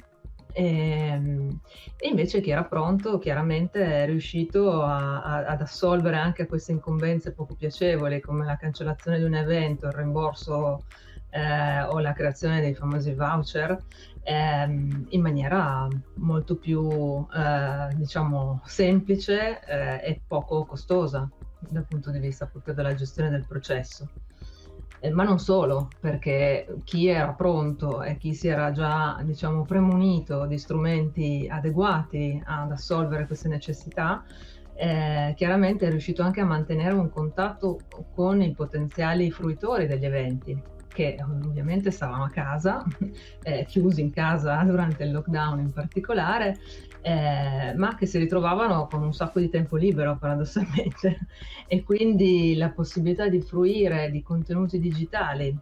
E, ehm, e, invece chi era pronto chiaramente è riuscito a, a, ad assolvere anche queste incombenze poco piacevoli come la cancellazione di un evento, il rimborso eh, o la creazione dei famosi voucher ehm, in maniera molto più eh, diciamo semplice eh, e poco costosa dal punto di vista proprio della gestione del processo. Eh, ma non solo, perché chi era pronto e chi si era già, diciamo, premunito di strumenti adeguati ad assolvere queste necessità, eh, chiaramente è riuscito anche a mantenere un contatto con i potenziali fruitori degli eventi, che ovviamente stavano a casa, eh, chiusi in casa durante il lockdown in particolare, eh, ma che si ritrovavano con un sacco di tempo libero paradossalmente. E quindi la possibilità di fruire di contenuti digitali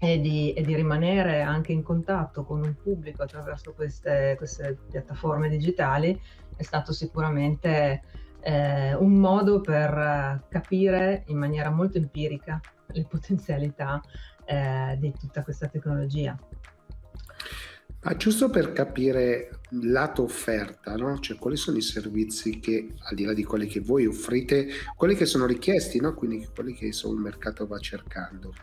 e di, e di, rimanere anche in contatto con un pubblico attraverso queste, queste piattaforme digitali è stato sicuramente eh, un modo per capire in maniera molto empirica le potenzialità eh, di tutta questa tecnologia. Ma giusto per capire lato offerta, no? cioè quali sono i servizi che, al di là di quelli che voi offrite, quelli che sono richiesti, no? quindi quelli che insomma, il mercato va cercando?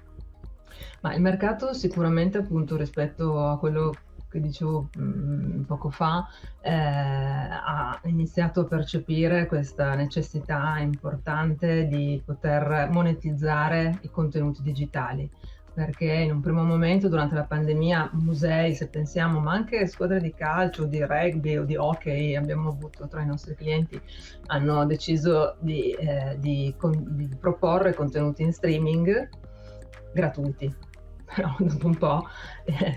Ma il mercato sicuramente appunto rispetto a quello che dicevo mh, mm, poco fa, eh, ha iniziato a percepire questa necessità importante di poter monetizzare i contenuti digitali perché in un primo momento durante la pandemia musei, se pensiamo, ma anche squadre di calcio, di rugby o di hockey, abbiamo avuto tra i nostri clienti, hanno deciso di, eh, di, con, di proporre contenuti in streaming gratuiti. Però dopo un po' eh,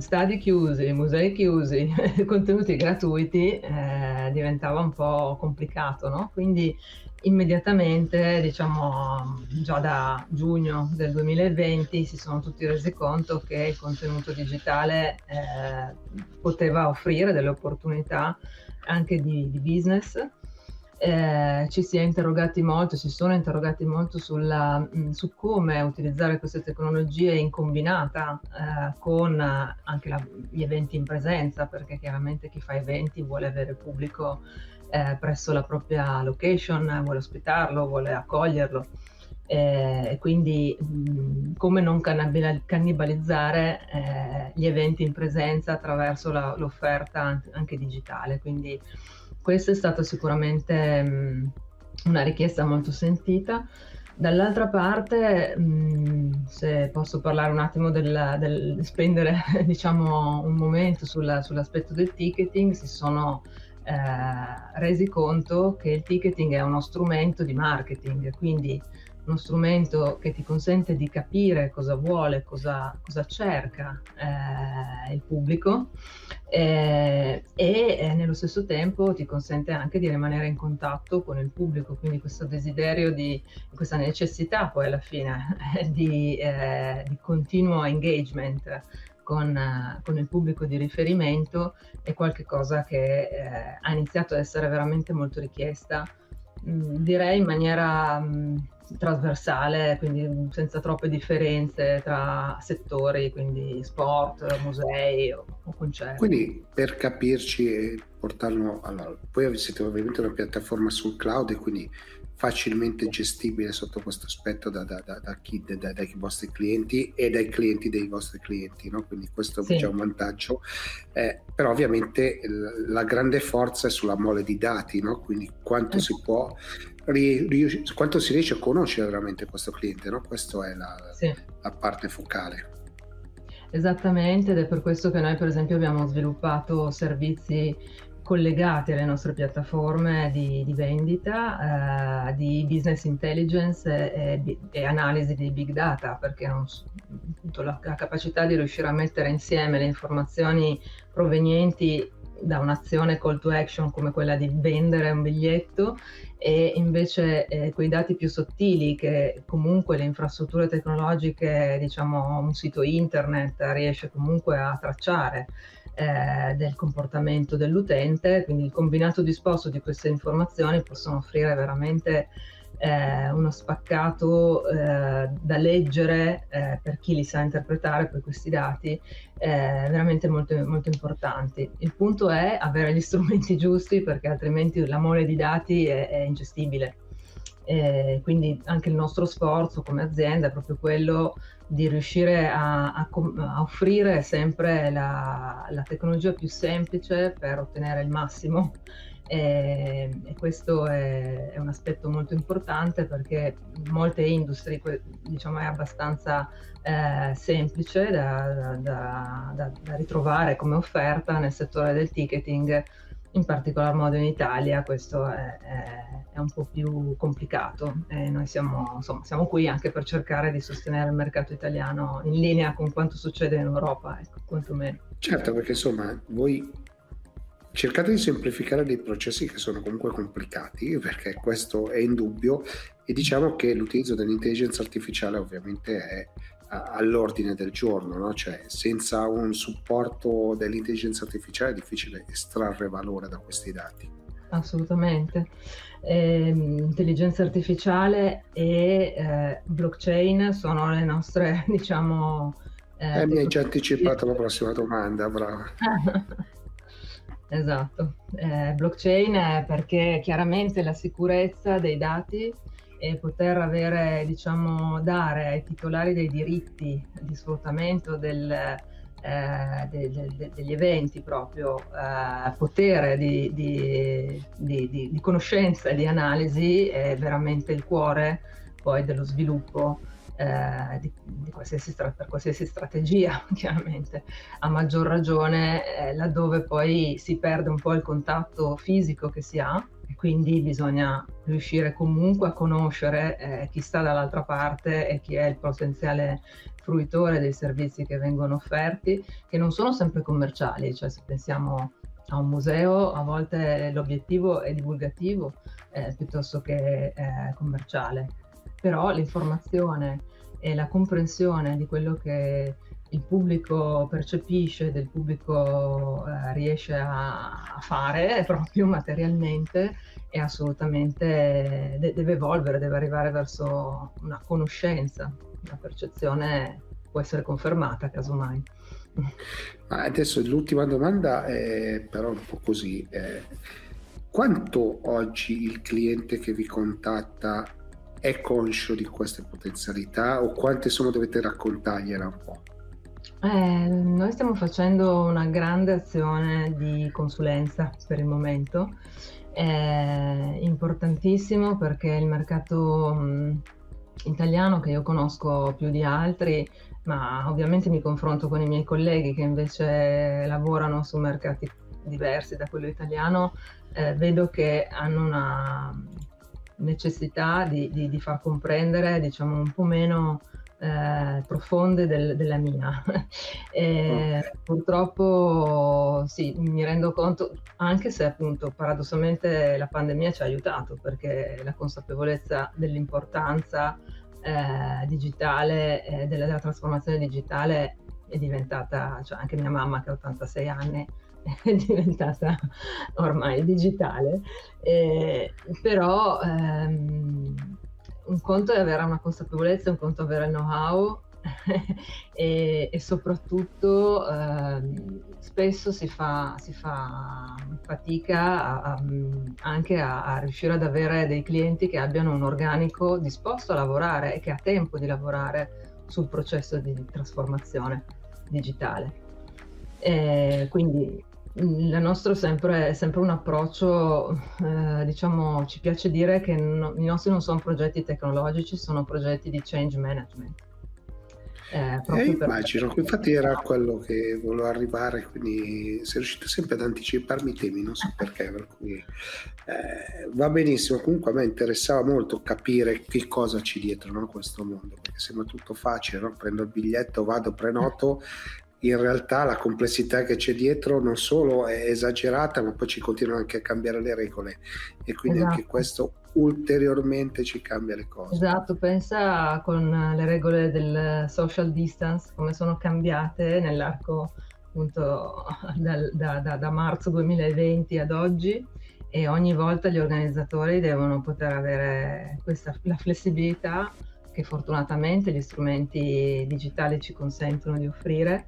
stadi chiusi, musei chiusi, contenuti gratuiti eh, diventava un po' complicato, no? Quindi immediatamente, diciamo già da giugno del 2020, si sono tutti resi conto che il contenuto digitale eh, poteva offrire delle opportunità anche di, di business. Eh, ci si è interrogati molto, si sono interrogati molto sulla, su come utilizzare queste tecnologie in combinata eh, con anche la, gli eventi in presenza, perché chiaramente chi fa eventi vuole avere pubblico eh, presso la propria location, vuole ospitarlo, vuole accoglierlo. Eh, quindi mh, come non cannibalizzare eh, gli eventi in presenza attraverso la, l'offerta anche digitale. Quindi questa è stata sicuramente mh, una richiesta molto sentita. Dall'altra parte, mh, se posso parlare un attimo del, del spendere diciamo, un momento sulla, sull'aspetto del ticketing, si sono eh, resi conto che il ticketing è uno strumento di marketing, quindi uno strumento che ti consente di capire cosa vuole, cosa, cosa cerca eh, il pubblico eh, e eh, nello stesso tempo ti consente anche di rimanere in contatto con il pubblico, quindi questo desiderio di, questa necessità poi alla fine di, eh, di continuo engagement con, con, il pubblico di riferimento è qualcosa che eh, ha iniziato ad essere veramente molto richiesta, mh, mm, direi in maniera mh, mm, trasversale, quindi senza troppe differenze tra settori, quindi sport, musei o, o concerti. Quindi per capirci e portarlo, allora, voi siete ovviamente una piattaforma sul cloud e quindi facilmente gestibile sotto questo aspetto da, da, da, da chi, dai vostri clienti e dai clienti dei vostri clienti, no? quindi questo sì. è un vantaggio, eh, però ovviamente la grande forza è sulla mole di dati, no? quindi quanto si esatto. Quanto si riesce a conoscere veramente questo cliente, no? questa è la, sì. la parte focale. Esattamente, ed è per questo che noi per esempio abbiamo sviluppato servizi collegati alle nostre piattaforme di, di vendita, eh, di business intelligence e, e, e, analisi di big data, perché non, la, la, capacità di riuscire a mettere insieme le informazioni provenienti da un'azione call to action come quella di vendere un biglietto e invece eh, quei dati più sottili che comunque le infrastrutture tecnologiche, diciamo un sito internet riesce comunque a tracciare eh, del comportamento dell'utente, quindi il combinato disposto di queste informazioni possono offrire veramente eh, uno spaccato eh, da leggere eh, per chi li sa interpretare poi questi dati eh, veramente molto, molto importanti. Il punto è avere gli strumenti giusti perché altrimenti la mole di dati è, è ingestibile. Eh, quindi anche il nostro sforzo come azienda è proprio quello di riuscire a, a, a offrire sempre la, la, tecnologia più semplice per ottenere il massimo. E, e questo è, è, un aspetto molto importante perché molte industrie diciamo, è abbastanza eh, semplice da, da, da, da ritrovare come offerta nel settore del ticketing in particolar modo in Italia questo è, è, è un po' più complicato e noi siamo, insomma, siamo, qui anche per cercare di sostenere il mercato italiano in linea con quanto succede in Europa, ecco, quantomeno. Certo, perché insomma voi cercate di semplificare dei processi che sono comunque complicati, perché questo è indubbio, e diciamo che l'utilizzo dell'intelligenza artificiale ovviamente è all'ordine del giorno, no? cioè senza un supporto dell'intelligenza artificiale è difficile estrarre valore da questi dati. Assolutamente. Eh, intelligenza artificiale e eh, blockchain sono le nostre, diciamo... Eh, eh mi hai già anticipato la prossima domanda, brava. esatto. Eh, blockchain è perché chiaramente la sicurezza dei dati e poter avere, diciamo, dare ai titolari dei diritti di sfruttamento del, eh, de, de, de, degli eventi proprio eh, potere di, di, di, di, conoscenza e di analisi è veramente il cuore poi dello sviluppo eh, di, qualsiasi stra- per qualsiasi strategia chiaramente. A maggior ragione eh, laddove poi si perde un po' il contatto fisico che si ha quindi bisogna riuscire comunque a conoscere eh, chi sta dall'altra parte e chi è il potenziale fruitore dei servizi che vengono offerti, che non sono sempre commerciali, cioè se pensiamo a un museo a volte l'obiettivo è divulgativo eh, piuttosto che eh, commerciale, però l'informazione e la comprensione di quello che il pubblico percepisce, del pubblico eh, riesce a, a, fare proprio materialmente è assolutamente, de- deve evolvere, deve arrivare verso una conoscenza, la percezione può essere confermata casomai. Ma adesso l'ultima domanda è però un po' così. Eh, quanto oggi il cliente che vi contatta è conscio di queste potenzialità o quante sono dovete raccontargliela un po'? Eh, noi stiamo facendo una grande azione di consulenza per il momento, è importantissimo perché il mercato mh, italiano che io conosco più di altri, ma ovviamente mi confronto con i miei colleghi che invece lavorano su mercati diversi da quello italiano, eh, vedo che hanno una necessità di, di, di far comprendere diciamo un po' meno eh, profonde del, della mia. e. Purtroppo sì, mi rendo conto, anche se appunto paradossalmente la pandemia ci ha aiutato perché la consapevolezza dell'importanza eh, digitale, eh, della, della, trasformazione digitale è diventata, cioè anche mia mamma che ha 86 anni diventata ormai digitale, eh, però ehm, un conto è avere una consapevolezza, un conto è avere il know-how, e, e, soprattutto eh, spesso si fa, si fa fatica a, a, anche a, a, riuscire ad avere dei clienti che abbiano un organico disposto a lavorare e che ha tempo di lavorare sul processo di trasformazione digitale. E quindi il nostro sempre, è sempre un approccio, eh, diciamo, ci piace dire che no, i nostri non sono progetti tecnologici, sono progetti di change management. Eh, eh, immagino, infatti era quello che volevo arrivare, quindi sei riuscito sempre ad anticiparmi i temi, non so perché, per cui eh, va benissimo, comunque a me interessava molto capire che cosa c'è dietro no, questo mondo, perché sembra tutto facile, no? prendo il biglietto, vado, prenoto, in realtà la complessità che c'è dietro non solo è esagerata, ma poi ci continuano anche a cambiare le regole e quindi esatto. anche questo ulteriormente ci cambia le cose. Esatto, pensa con le regole del social distance come sono cambiate nell'arco appunto dal, da, da, da marzo 2020 ad oggi e ogni volta gli organizzatori devono poter avere questa la flessibilità che fortunatamente gli strumenti digitali ci consentono di offrire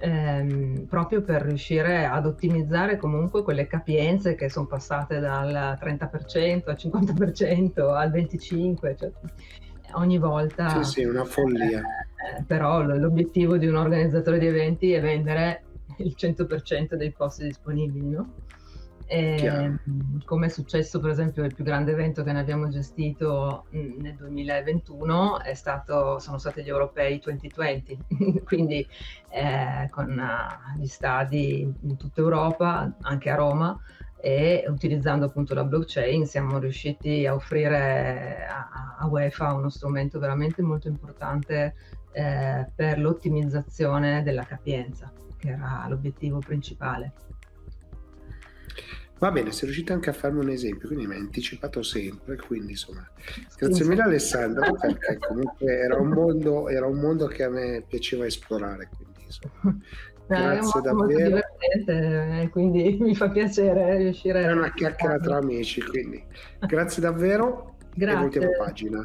ehm, proprio per riuscire ad ottimizzare comunque quelle capienze che sono passate dal 30% al 50% al 25%, cioè, ogni volta. Sì, sì, una follia. Eh, però l'obiettivo di un organizzatore di eventi è vendere il 100% dei posti disponibili, no? E, come è successo per esempio il più grande evento che ne abbiamo gestito mm, nel 2021 è stato, sono stati gli europei 2020, quindi eh, con uh, gli stadi in tutta Europa, anche a Roma, e utilizzando appunto la blockchain siamo riusciti a offrire a, a UEFA uno strumento veramente molto importante eh, per l'ottimizzazione della capienza, che era l'obiettivo principale. Va bene, sei riuscito anche a farmi un esempio, quindi mi hai anticipato sempre, quindi insomma, grazie mille Alessandro, perché comunque era un mondo, era un mondo che a me piaceva esplorare, quindi insomma, grazie davvero. Eh, quindi mi fa piacere riuscire a... È una chiacchiera tra amici, quindi grazie davvero grazie. e voltiamo pagina.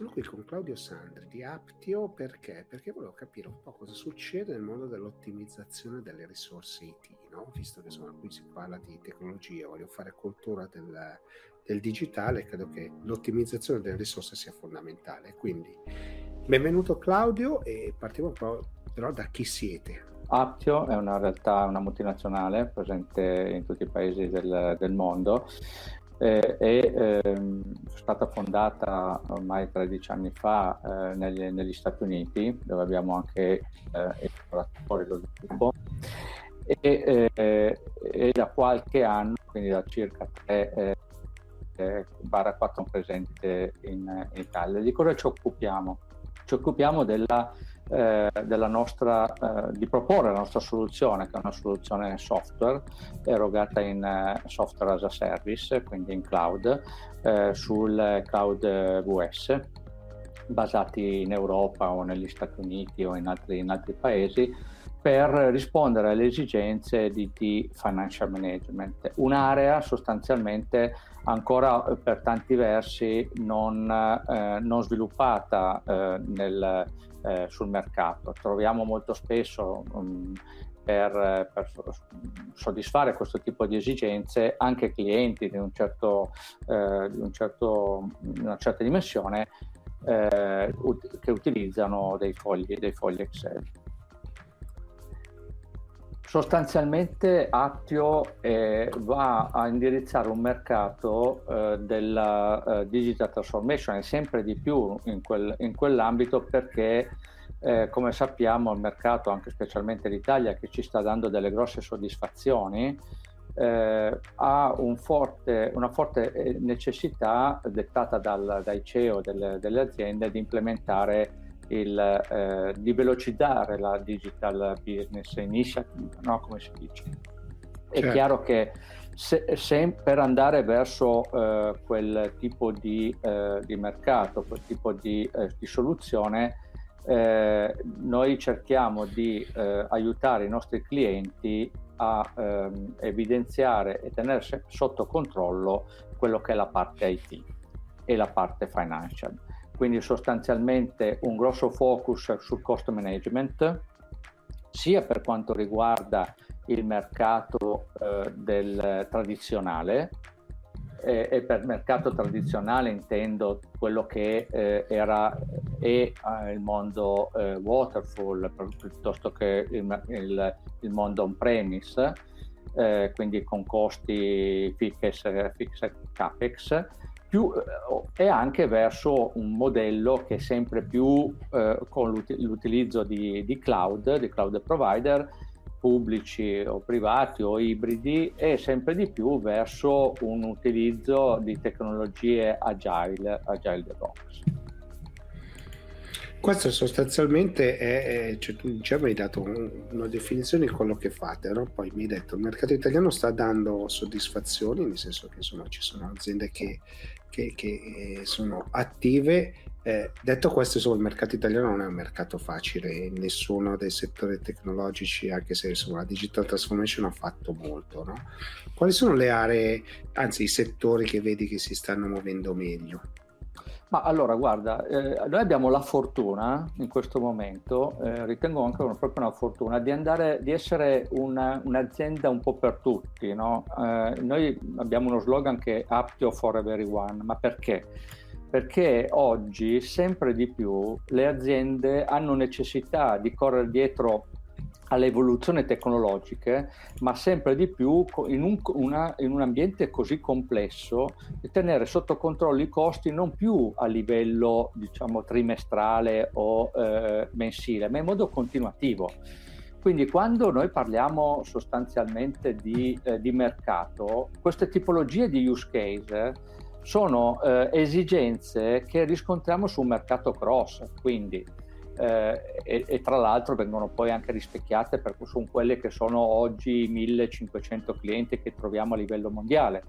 Sono qui con Claudio Sandri di Aptio perché? Perché volevo capire un po' cosa succede nel mondo dell'ottimizzazione delle risorse IT, no? visto che insomma, qui si parla di tecnologia, voglio fare cultura del, del digitale, credo che l'ottimizzazione delle risorse sia fondamentale. Quindi benvenuto Claudio e partiamo un po' però da chi siete. Aptio è una realtà, una multinazionale presente in tutti i paesi del, del mondo eh, è ehm, stata fondata ormai 13 anni fa eh, negli, negli, Stati Uniti, dove abbiamo anche eh, esploratori lo sviluppo, e, eh, e, da qualche anno, quindi da circa 3 eh, 4 presente in, in Italia. Di cosa ci occupiamo? Ci occupiamo della eh, nostra, eh, di proporre la nostra soluzione, che è una soluzione software erogata in eh, software as a service, quindi in cloud, eh, sul cloud VS, basati in Europa o negli Stati Uniti o in altri, in altri paesi, per rispondere alle esigenze di, di financial management, un'area sostanzialmente ancora per tanti versi non, eh, non sviluppata eh, nel, eh, sul mercato. Troviamo molto spesso um, per, per, soddisfare questo tipo di esigenze anche clienti di, un certo, eh, di, un certo, una certa dimensione eh, ut- che utilizzano dei fogli, dei fogli Excel. Sostanzialmente Attio eh, va a indirizzare un mercato eh, della eh, digital transformation e sempre di più in, quel, in quell'ambito perché eh, come sappiamo il mercato, anche specialmente l'Italia, che ci sta dando delle grosse soddisfazioni, eh, ha un forte, una forte eh, necessità dettata dal, dai CEO delle, delle aziende di implementare il, eh, di velocizzare la digital business initiative, no? come si dice. È certo. chiaro che se, se, per andare verso eh, quel tipo di, eh, di, mercato, quel tipo di, eh, di soluzione, eh, noi cerchiamo di eh, aiutare i nostri clienti a ehm, evidenziare e tenere sotto controllo quello che è la parte IT. e la parte financial. Quindi sostanzialmente un grosso focus sul cost management, sia per quanto riguarda il mercato eh, del tradizionale, e, e, per mercato tradizionale intendo quello che eh, era e eh, il mondo eh, waterfall piuttosto che il, il, il mondo on-premise, eh, quindi con costi fix, fix capex, più, eh, e anche verso un modello che sempre più eh, con l'utilizzo di, di cloud, di cloud provider, pubblici o privati o ibridi e sempre di più verso un utilizzo di tecnologie agile, agile DevOps. Questo sostanzialmente è, cioè tu già mi hai dato una definizione di quello che fate, no? poi mi hai detto il mercato italiano sta dando soddisfazioni, nel senso che insomma, ci sono aziende che, che, che sono attive eh, detto questo, insomma, il mercato italiano non è un mercato facile, nessuno dei settori tecnologici, anche se insomma, la digital transformation ha fatto molto. No? Quali sono le aree, anzi i settori che vedi che si stanno muovendo meglio? Ma allora, guarda, eh, noi abbiamo la fortuna in questo momento, eh, ritengo anche una, proprio una fortuna, di, andare, di essere una, un'azienda un po' per tutti. No? Eh, noi abbiamo uno slogan che è Aptio for everyone, ma perché? perché oggi sempre di più le aziende hanno necessità di correre dietro alle evoluzioni tecnologiche, ma sempre di più in un, una, in un, ambiente così complesso, tenere sotto controllo i costi non più a livello diciamo trimestrale o eh, mensile, ma in modo continuativo. Quindi quando noi parliamo sostanzialmente di, eh, di mercato, queste tipologie di use case sono eh, esigenze che riscontriamo su un mercato cross, quindi eh, e, e, tra l'altro vengono poi anche rispecchiate per, su quelle che sono oggi 1500 clienti che troviamo a livello mondiale.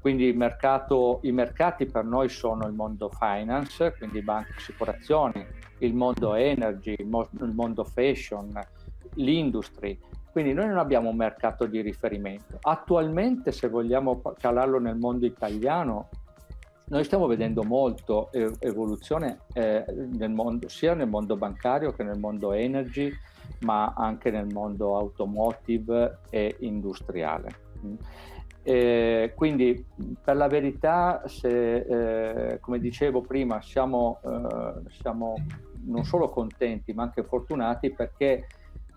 Quindi mercato, i mercati per noi sono il mondo finance, quindi banche assicurazioni, il mondo energy, il mondo fashion, l'industry. Quindi noi non abbiamo un mercato di riferimento. Attualmente, se vogliamo calarlo nel mondo italiano, noi stiamo vedendo molto evoluzione eh, nel mondo, sia nel mondo bancario che nel mondo energy, ma anche nel mondo automotive e industriale. Eh, quindi per la verità, se, eh, come dicevo prima, siamo, eh, siamo non solo contenti ma anche fortunati perché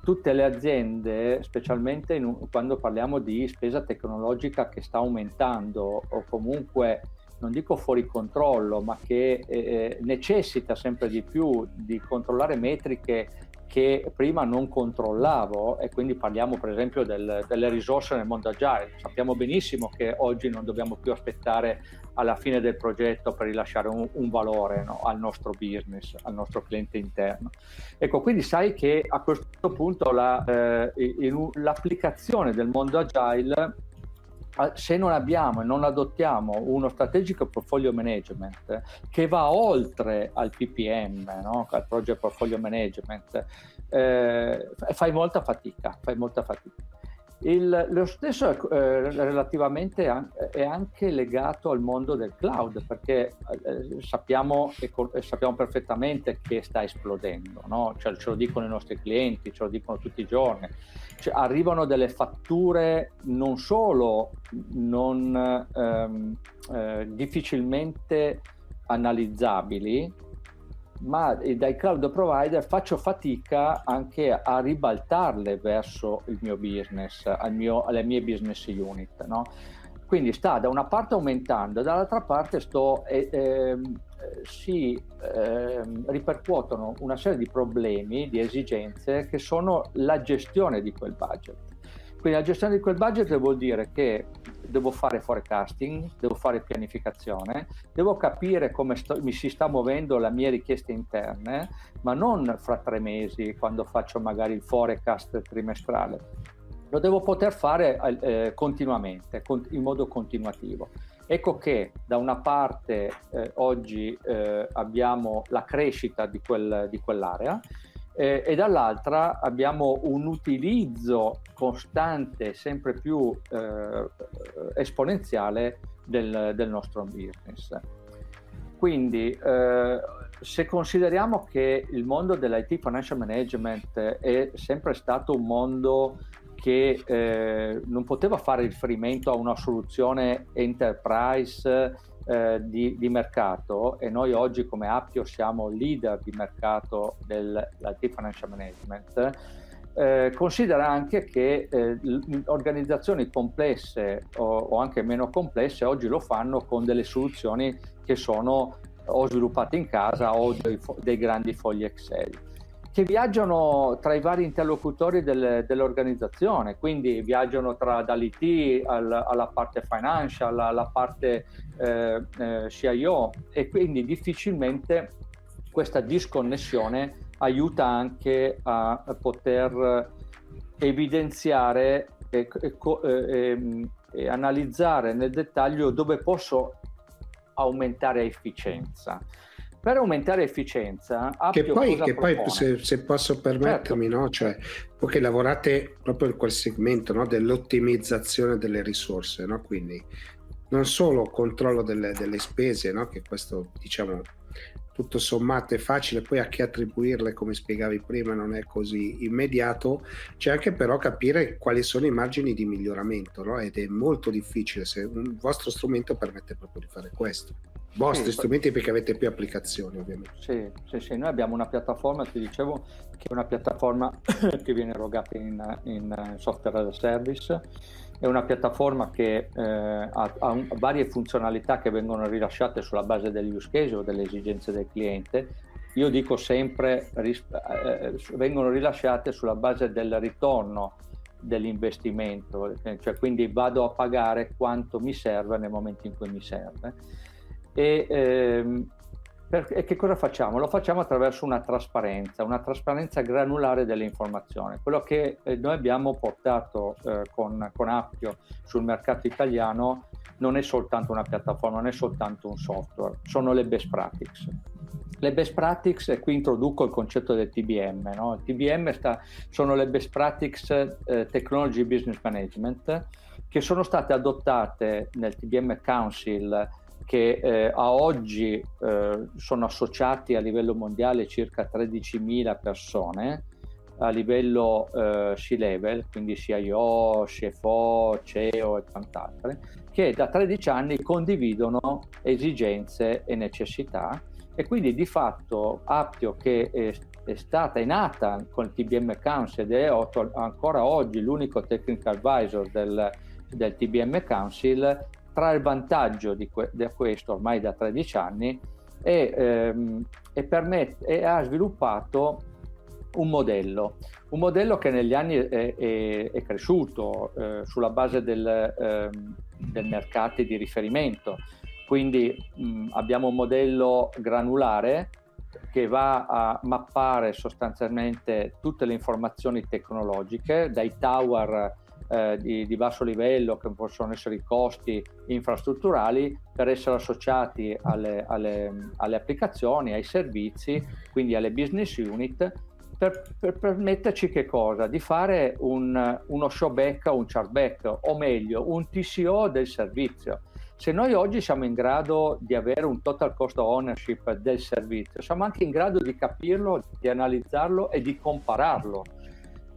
tutte le aziende, specialmente in, quando parliamo di spesa tecnologica che sta aumentando o comunque non dico fuori controllo, ma che eh, eh, necessita sempre di più di controllare metriche che prima non controllavo e quindi parliamo per esempio del, delle risorse nel mondo agile. Sappiamo benissimo che oggi non dobbiamo più aspettare alla fine del progetto per rilasciare un, un valore no, al nostro business, al nostro cliente interno. Ecco, quindi sai che a questo punto la, eh, in, l'applicazione del mondo agile se non abbiamo e non adottiamo uno strategico portfolio management che va oltre al PPM, no? al project portfolio management, eh, fai molta fatica, fai molta fatica. Il, lo stesso eh, relativamente a, è anche legato al mondo del cloud perché eh, sappiamo, e, sappiamo, perfettamente che sta esplodendo, no? cioè, ce lo dicono i nostri clienti, ce lo dicono tutti i giorni. Cioè, arrivano delle fatture non solo non ehm, eh, difficilmente analizzabili, ma dai cloud provider faccio fatica anche a ribaltarle verso il mio business, mio, alle mie business unit. No? Quindi sta da una parte aumentando, dall'altra parte sto, eh, eh, si eh, ripercuotono una serie di problemi, di esigenze che sono la gestione di quel budget. Quindi la gestione di quel budget vuol dire che devo fare forecasting, devo fare pianificazione, devo capire come sto, mi si sta muovendo la mia richiesta interne, ma non fra tre mesi quando faccio magari il forecast trimestrale. Lo devo poter fare eh, continuamente, in modo continuativo. Ecco che da una parte eh, oggi eh, abbiamo la crescita di, quel, di quell'area, eh, e dall'altra abbiamo un utilizzo costante, sempre più eh, esponenziale del, del, nostro business. Quindi eh, se consideriamo che il mondo dell'IT Financial Management è sempre stato un mondo che eh, non poteva fare riferimento a una soluzione enterprise eh, di, di, mercato e noi oggi come Appio siamo leader di mercato dell'IT Financial Management, eh, considera anche che eh, organizzazioni complesse o, o, anche meno complesse oggi lo fanno con delle soluzioni che sono o sviluppate in casa o dei, dei grandi fogli Excel che viaggiano tra i vari interlocutori del, dell'organizzazione, quindi viaggiano tra dall'IT al, alla parte financial, alla parte eh, eh, CIO e quindi difficilmente questa disconnessione aiuta anche a, poter evidenziare e, e, e, e analizzare nel dettaglio dove posso aumentare efficienza per aumentare efficienza che poi, che poi se, se, posso permettermi certo. no? cioè, voi che lavorate proprio in quel segmento no? dell'ottimizzazione delle risorse no? quindi non solo controllo delle, delle spese no? che questo diciamo tutto sommato è facile, poi a chi attribuirle, come spiegavi prima, non è così immediato, c'è anche però capire quali sono i margini di miglioramento, no? ed è molto difficile se un vostro strumento permette proprio di fare questo vostri sì, strumenti perché avete più applicazioni ovviamente. Sì, sì, sì, noi abbiamo una piattaforma, ti dicevo, che è una piattaforma che viene erogata in, in software as a service, è una piattaforma che eh, ha, ha un, varie funzionalità che vengono rilasciate sulla base degli use case o delle esigenze del cliente. Io dico sempre, ris- eh, vengono rilasciate sulla base del ritorno dell'investimento, cioè quindi vado a pagare quanto mi serve nel momento in cui mi serve e, ehm, e, che cosa facciamo? Lo facciamo attraverso una trasparenza, una trasparenza granulare delle informazioni. Quello che eh, noi abbiamo portato eh, con, con Appio sul mercato italiano non è soltanto una piattaforma, non è soltanto un software, sono le best practices. Le best practices, e qui introduco il concetto del TBM, no? il TBM sta, sono le best practices eh, Technology Business Management che sono state adottate nel TBM Council che eh, a oggi eh, sono associati a livello mondiale circa 13.000 persone a livello eh, C-level, quindi CIO, CFO, CEO e quant'altro, che da 13 anni condividono esigenze e necessità e quindi di fatto Appio che è, è stata nata con il TBM Council ed è ancora oggi l'unico technical advisor del, del TBM Council trae vantaggio di, que- di, questo ormai da 13 anni e, ehm, e, permette, e ha sviluppato un modello, un modello che negli anni è, è, è cresciuto eh, sulla base del, eh, del mercato di riferimento. Quindi mh, abbiamo un modello granulare che va a mappare sostanzialmente tutte le informazioni tecnologiche, dai tower eh, di, di, basso livello, che possono essere i costi infrastrutturali, per essere associati alle, alle, alle applicazioni, ai servizi, quindi alle business unit, per, per, permetterci che cosa? Di fare un, uno showback o un chargeback, o meglio, un TCO del servizio. Se noi oggi siamo in grado di avere un total cost ownership del servizio, siamo anche in grado di capirlo, di analizzarlo e di compararlo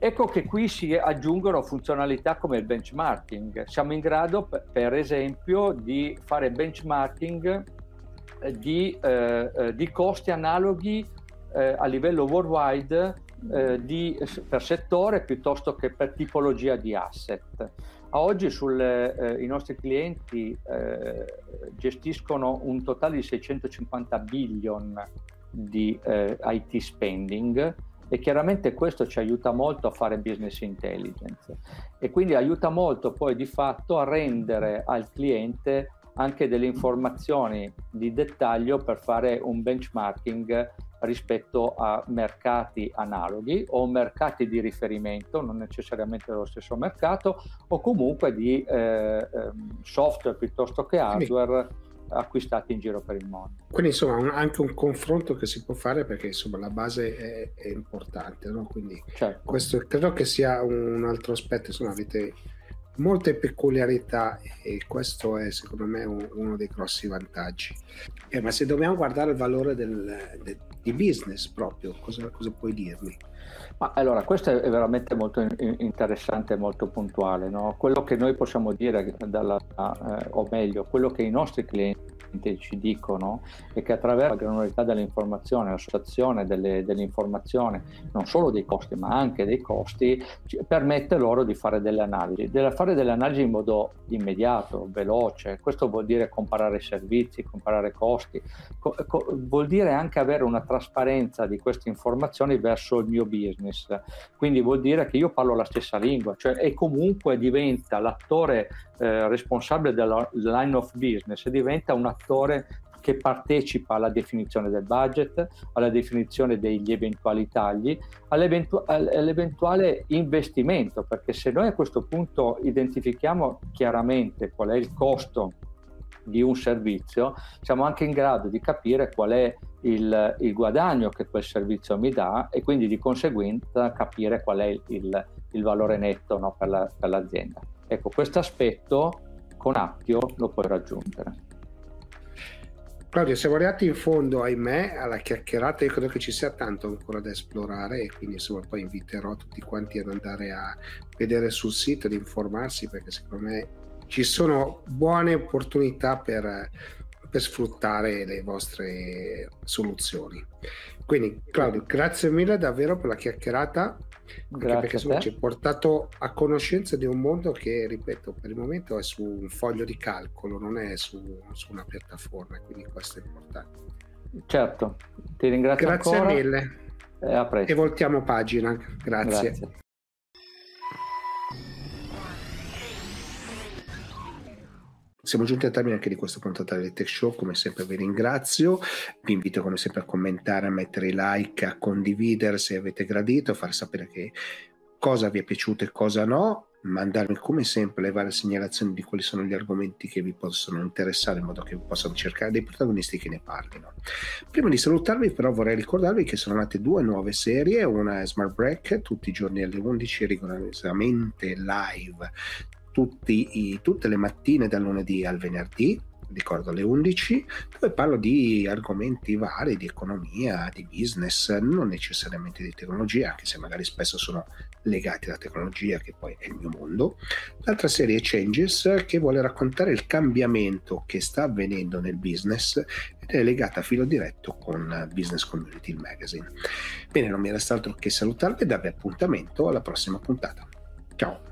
Ecco che qui si aggiungono funzionalità come il benchmarking. Siamo in grado, per esempio, di fare benchmarking eh, di, eh, eh, di costi analoghi eh, a livello worldwide eh, di, per settore piuttosto che per tipologia di asset. A oggi sul, eh, i nostri clienti gestiscono un totale di 650 billion di IT spending e chiaramente questo ci aiuta molto a fare business intelligence. E quindi aiuta molto poi di fatto a rendere al cliente anche delle informazioni di dettaglio per fare un benchmarking rispetto a mercati analoghi o mercati di riferimento, non necessariamente dello stesso mercato, o comunque di eh, ehm, software piuttosto che hardware acquistati in giro per il mondo. Quindi insomma anche un confronto che si può fare perché insomma la base è, è importante, no? quindi certo. questo credo che sia un altro aspetto, insomma avete molte peculiarità e questo è secondo me uno dei grossi vantaggi. Eh, ma se dobbiamo guardare il valore del, del, di business proprio, cosa, cosa puoi dirmi? Ma allora, questo è veramente molto interessante e molto puntuale. No? Quello che noi possiamo dire, dalla, eh, o meglio, quello che i nostri clienti ci dicono è che attraverso la granularità dell'informazione, l'associazione delle, dell'informazione, non solo dei costi ma anche dei costi, permette loro di fare delle analisi, di fare delle analisi in modo immediato, veloce, questo vuol dire comparare servizi, comparare costi, co- co- vuol dire anche avere una trasparenza di queste informazioni verso il mio business, quindi vuol dire che io parlo la stessa lingua, cioè e comunque diventa l'attore eh, responsabile della line of business diventa un attore che partecipa alla definizione del budget, alla definizione degli eventuali tagli, all'eventu- all'eventuale investimento, perché se noi a questo punto identifichiamo chiaramente qual è il costo di un servizio, siamo anche in grado di capire qual è il, il guadagno che quel servizio mi dà e quindi di conseguenza capire qual è il, il, il valore netto no, per, la, per l'azienda. Ecco, questo aspetto con Appio lo puoi raggiungere. Claudio, siamo arrivati in fondo, ahimè, alla chiacchierata. Io credo che ci sia tanto ancora da esplorare e quindi insomma poi inviterò tutti quanti ad andare a vedere sul sito, ad informarsi perché secondo me ci sono buone opportunità per, per sfruttare le vostre soluzioni. Quindi Claudio, grazie mille davvero per la chiacchierata. Grazie perché insomma, ci ha portato a conoscenza di un mondo che, ripeto, per il momento è su un foglio di calcolo, non è su, su una piattaforma, quindi questo è importante. Certo, ti ringrazio Grazie ancora. mille. E, e voltiamo pagina. Grazie. Grazie. Siamo giunti al termine anche di questa puntata del Tech Show, come sempre vi ringrazio, vi invito come sempre a commentare, a mettere like, a condividere se avete gradito, a far sapere che cosa vi è piaciuto e cosa no, mandarmi come sempre le varie segnalazioni di quali sono gli argomenti che vi possono interessare in modo che possano cercare dei protagonisti che ne parlino. Prima di salutarvi però vorrei ricordarvi che sono nate due nuove serie, una è Smart Break tutti i giorni alle 11 rigorosamente live tutti, i, tutte le mattine dal lunedì al venerdì, ricordo alle 11, dove parlo di argomenti vari, di economia, di business, non necessariamente di tecnologia, anche se magari spesso sono legati alla tecnologia, che poi è il mio mondo. L'altra serie è Changes, che vuole raccontare il cambiamento che sta avvenendo nel business ed è legata a filo diretto con Business Community, magazine. Bene, non mi resta altro che salutarvi e darvi appuntamento alla prossima puntata. Ciao!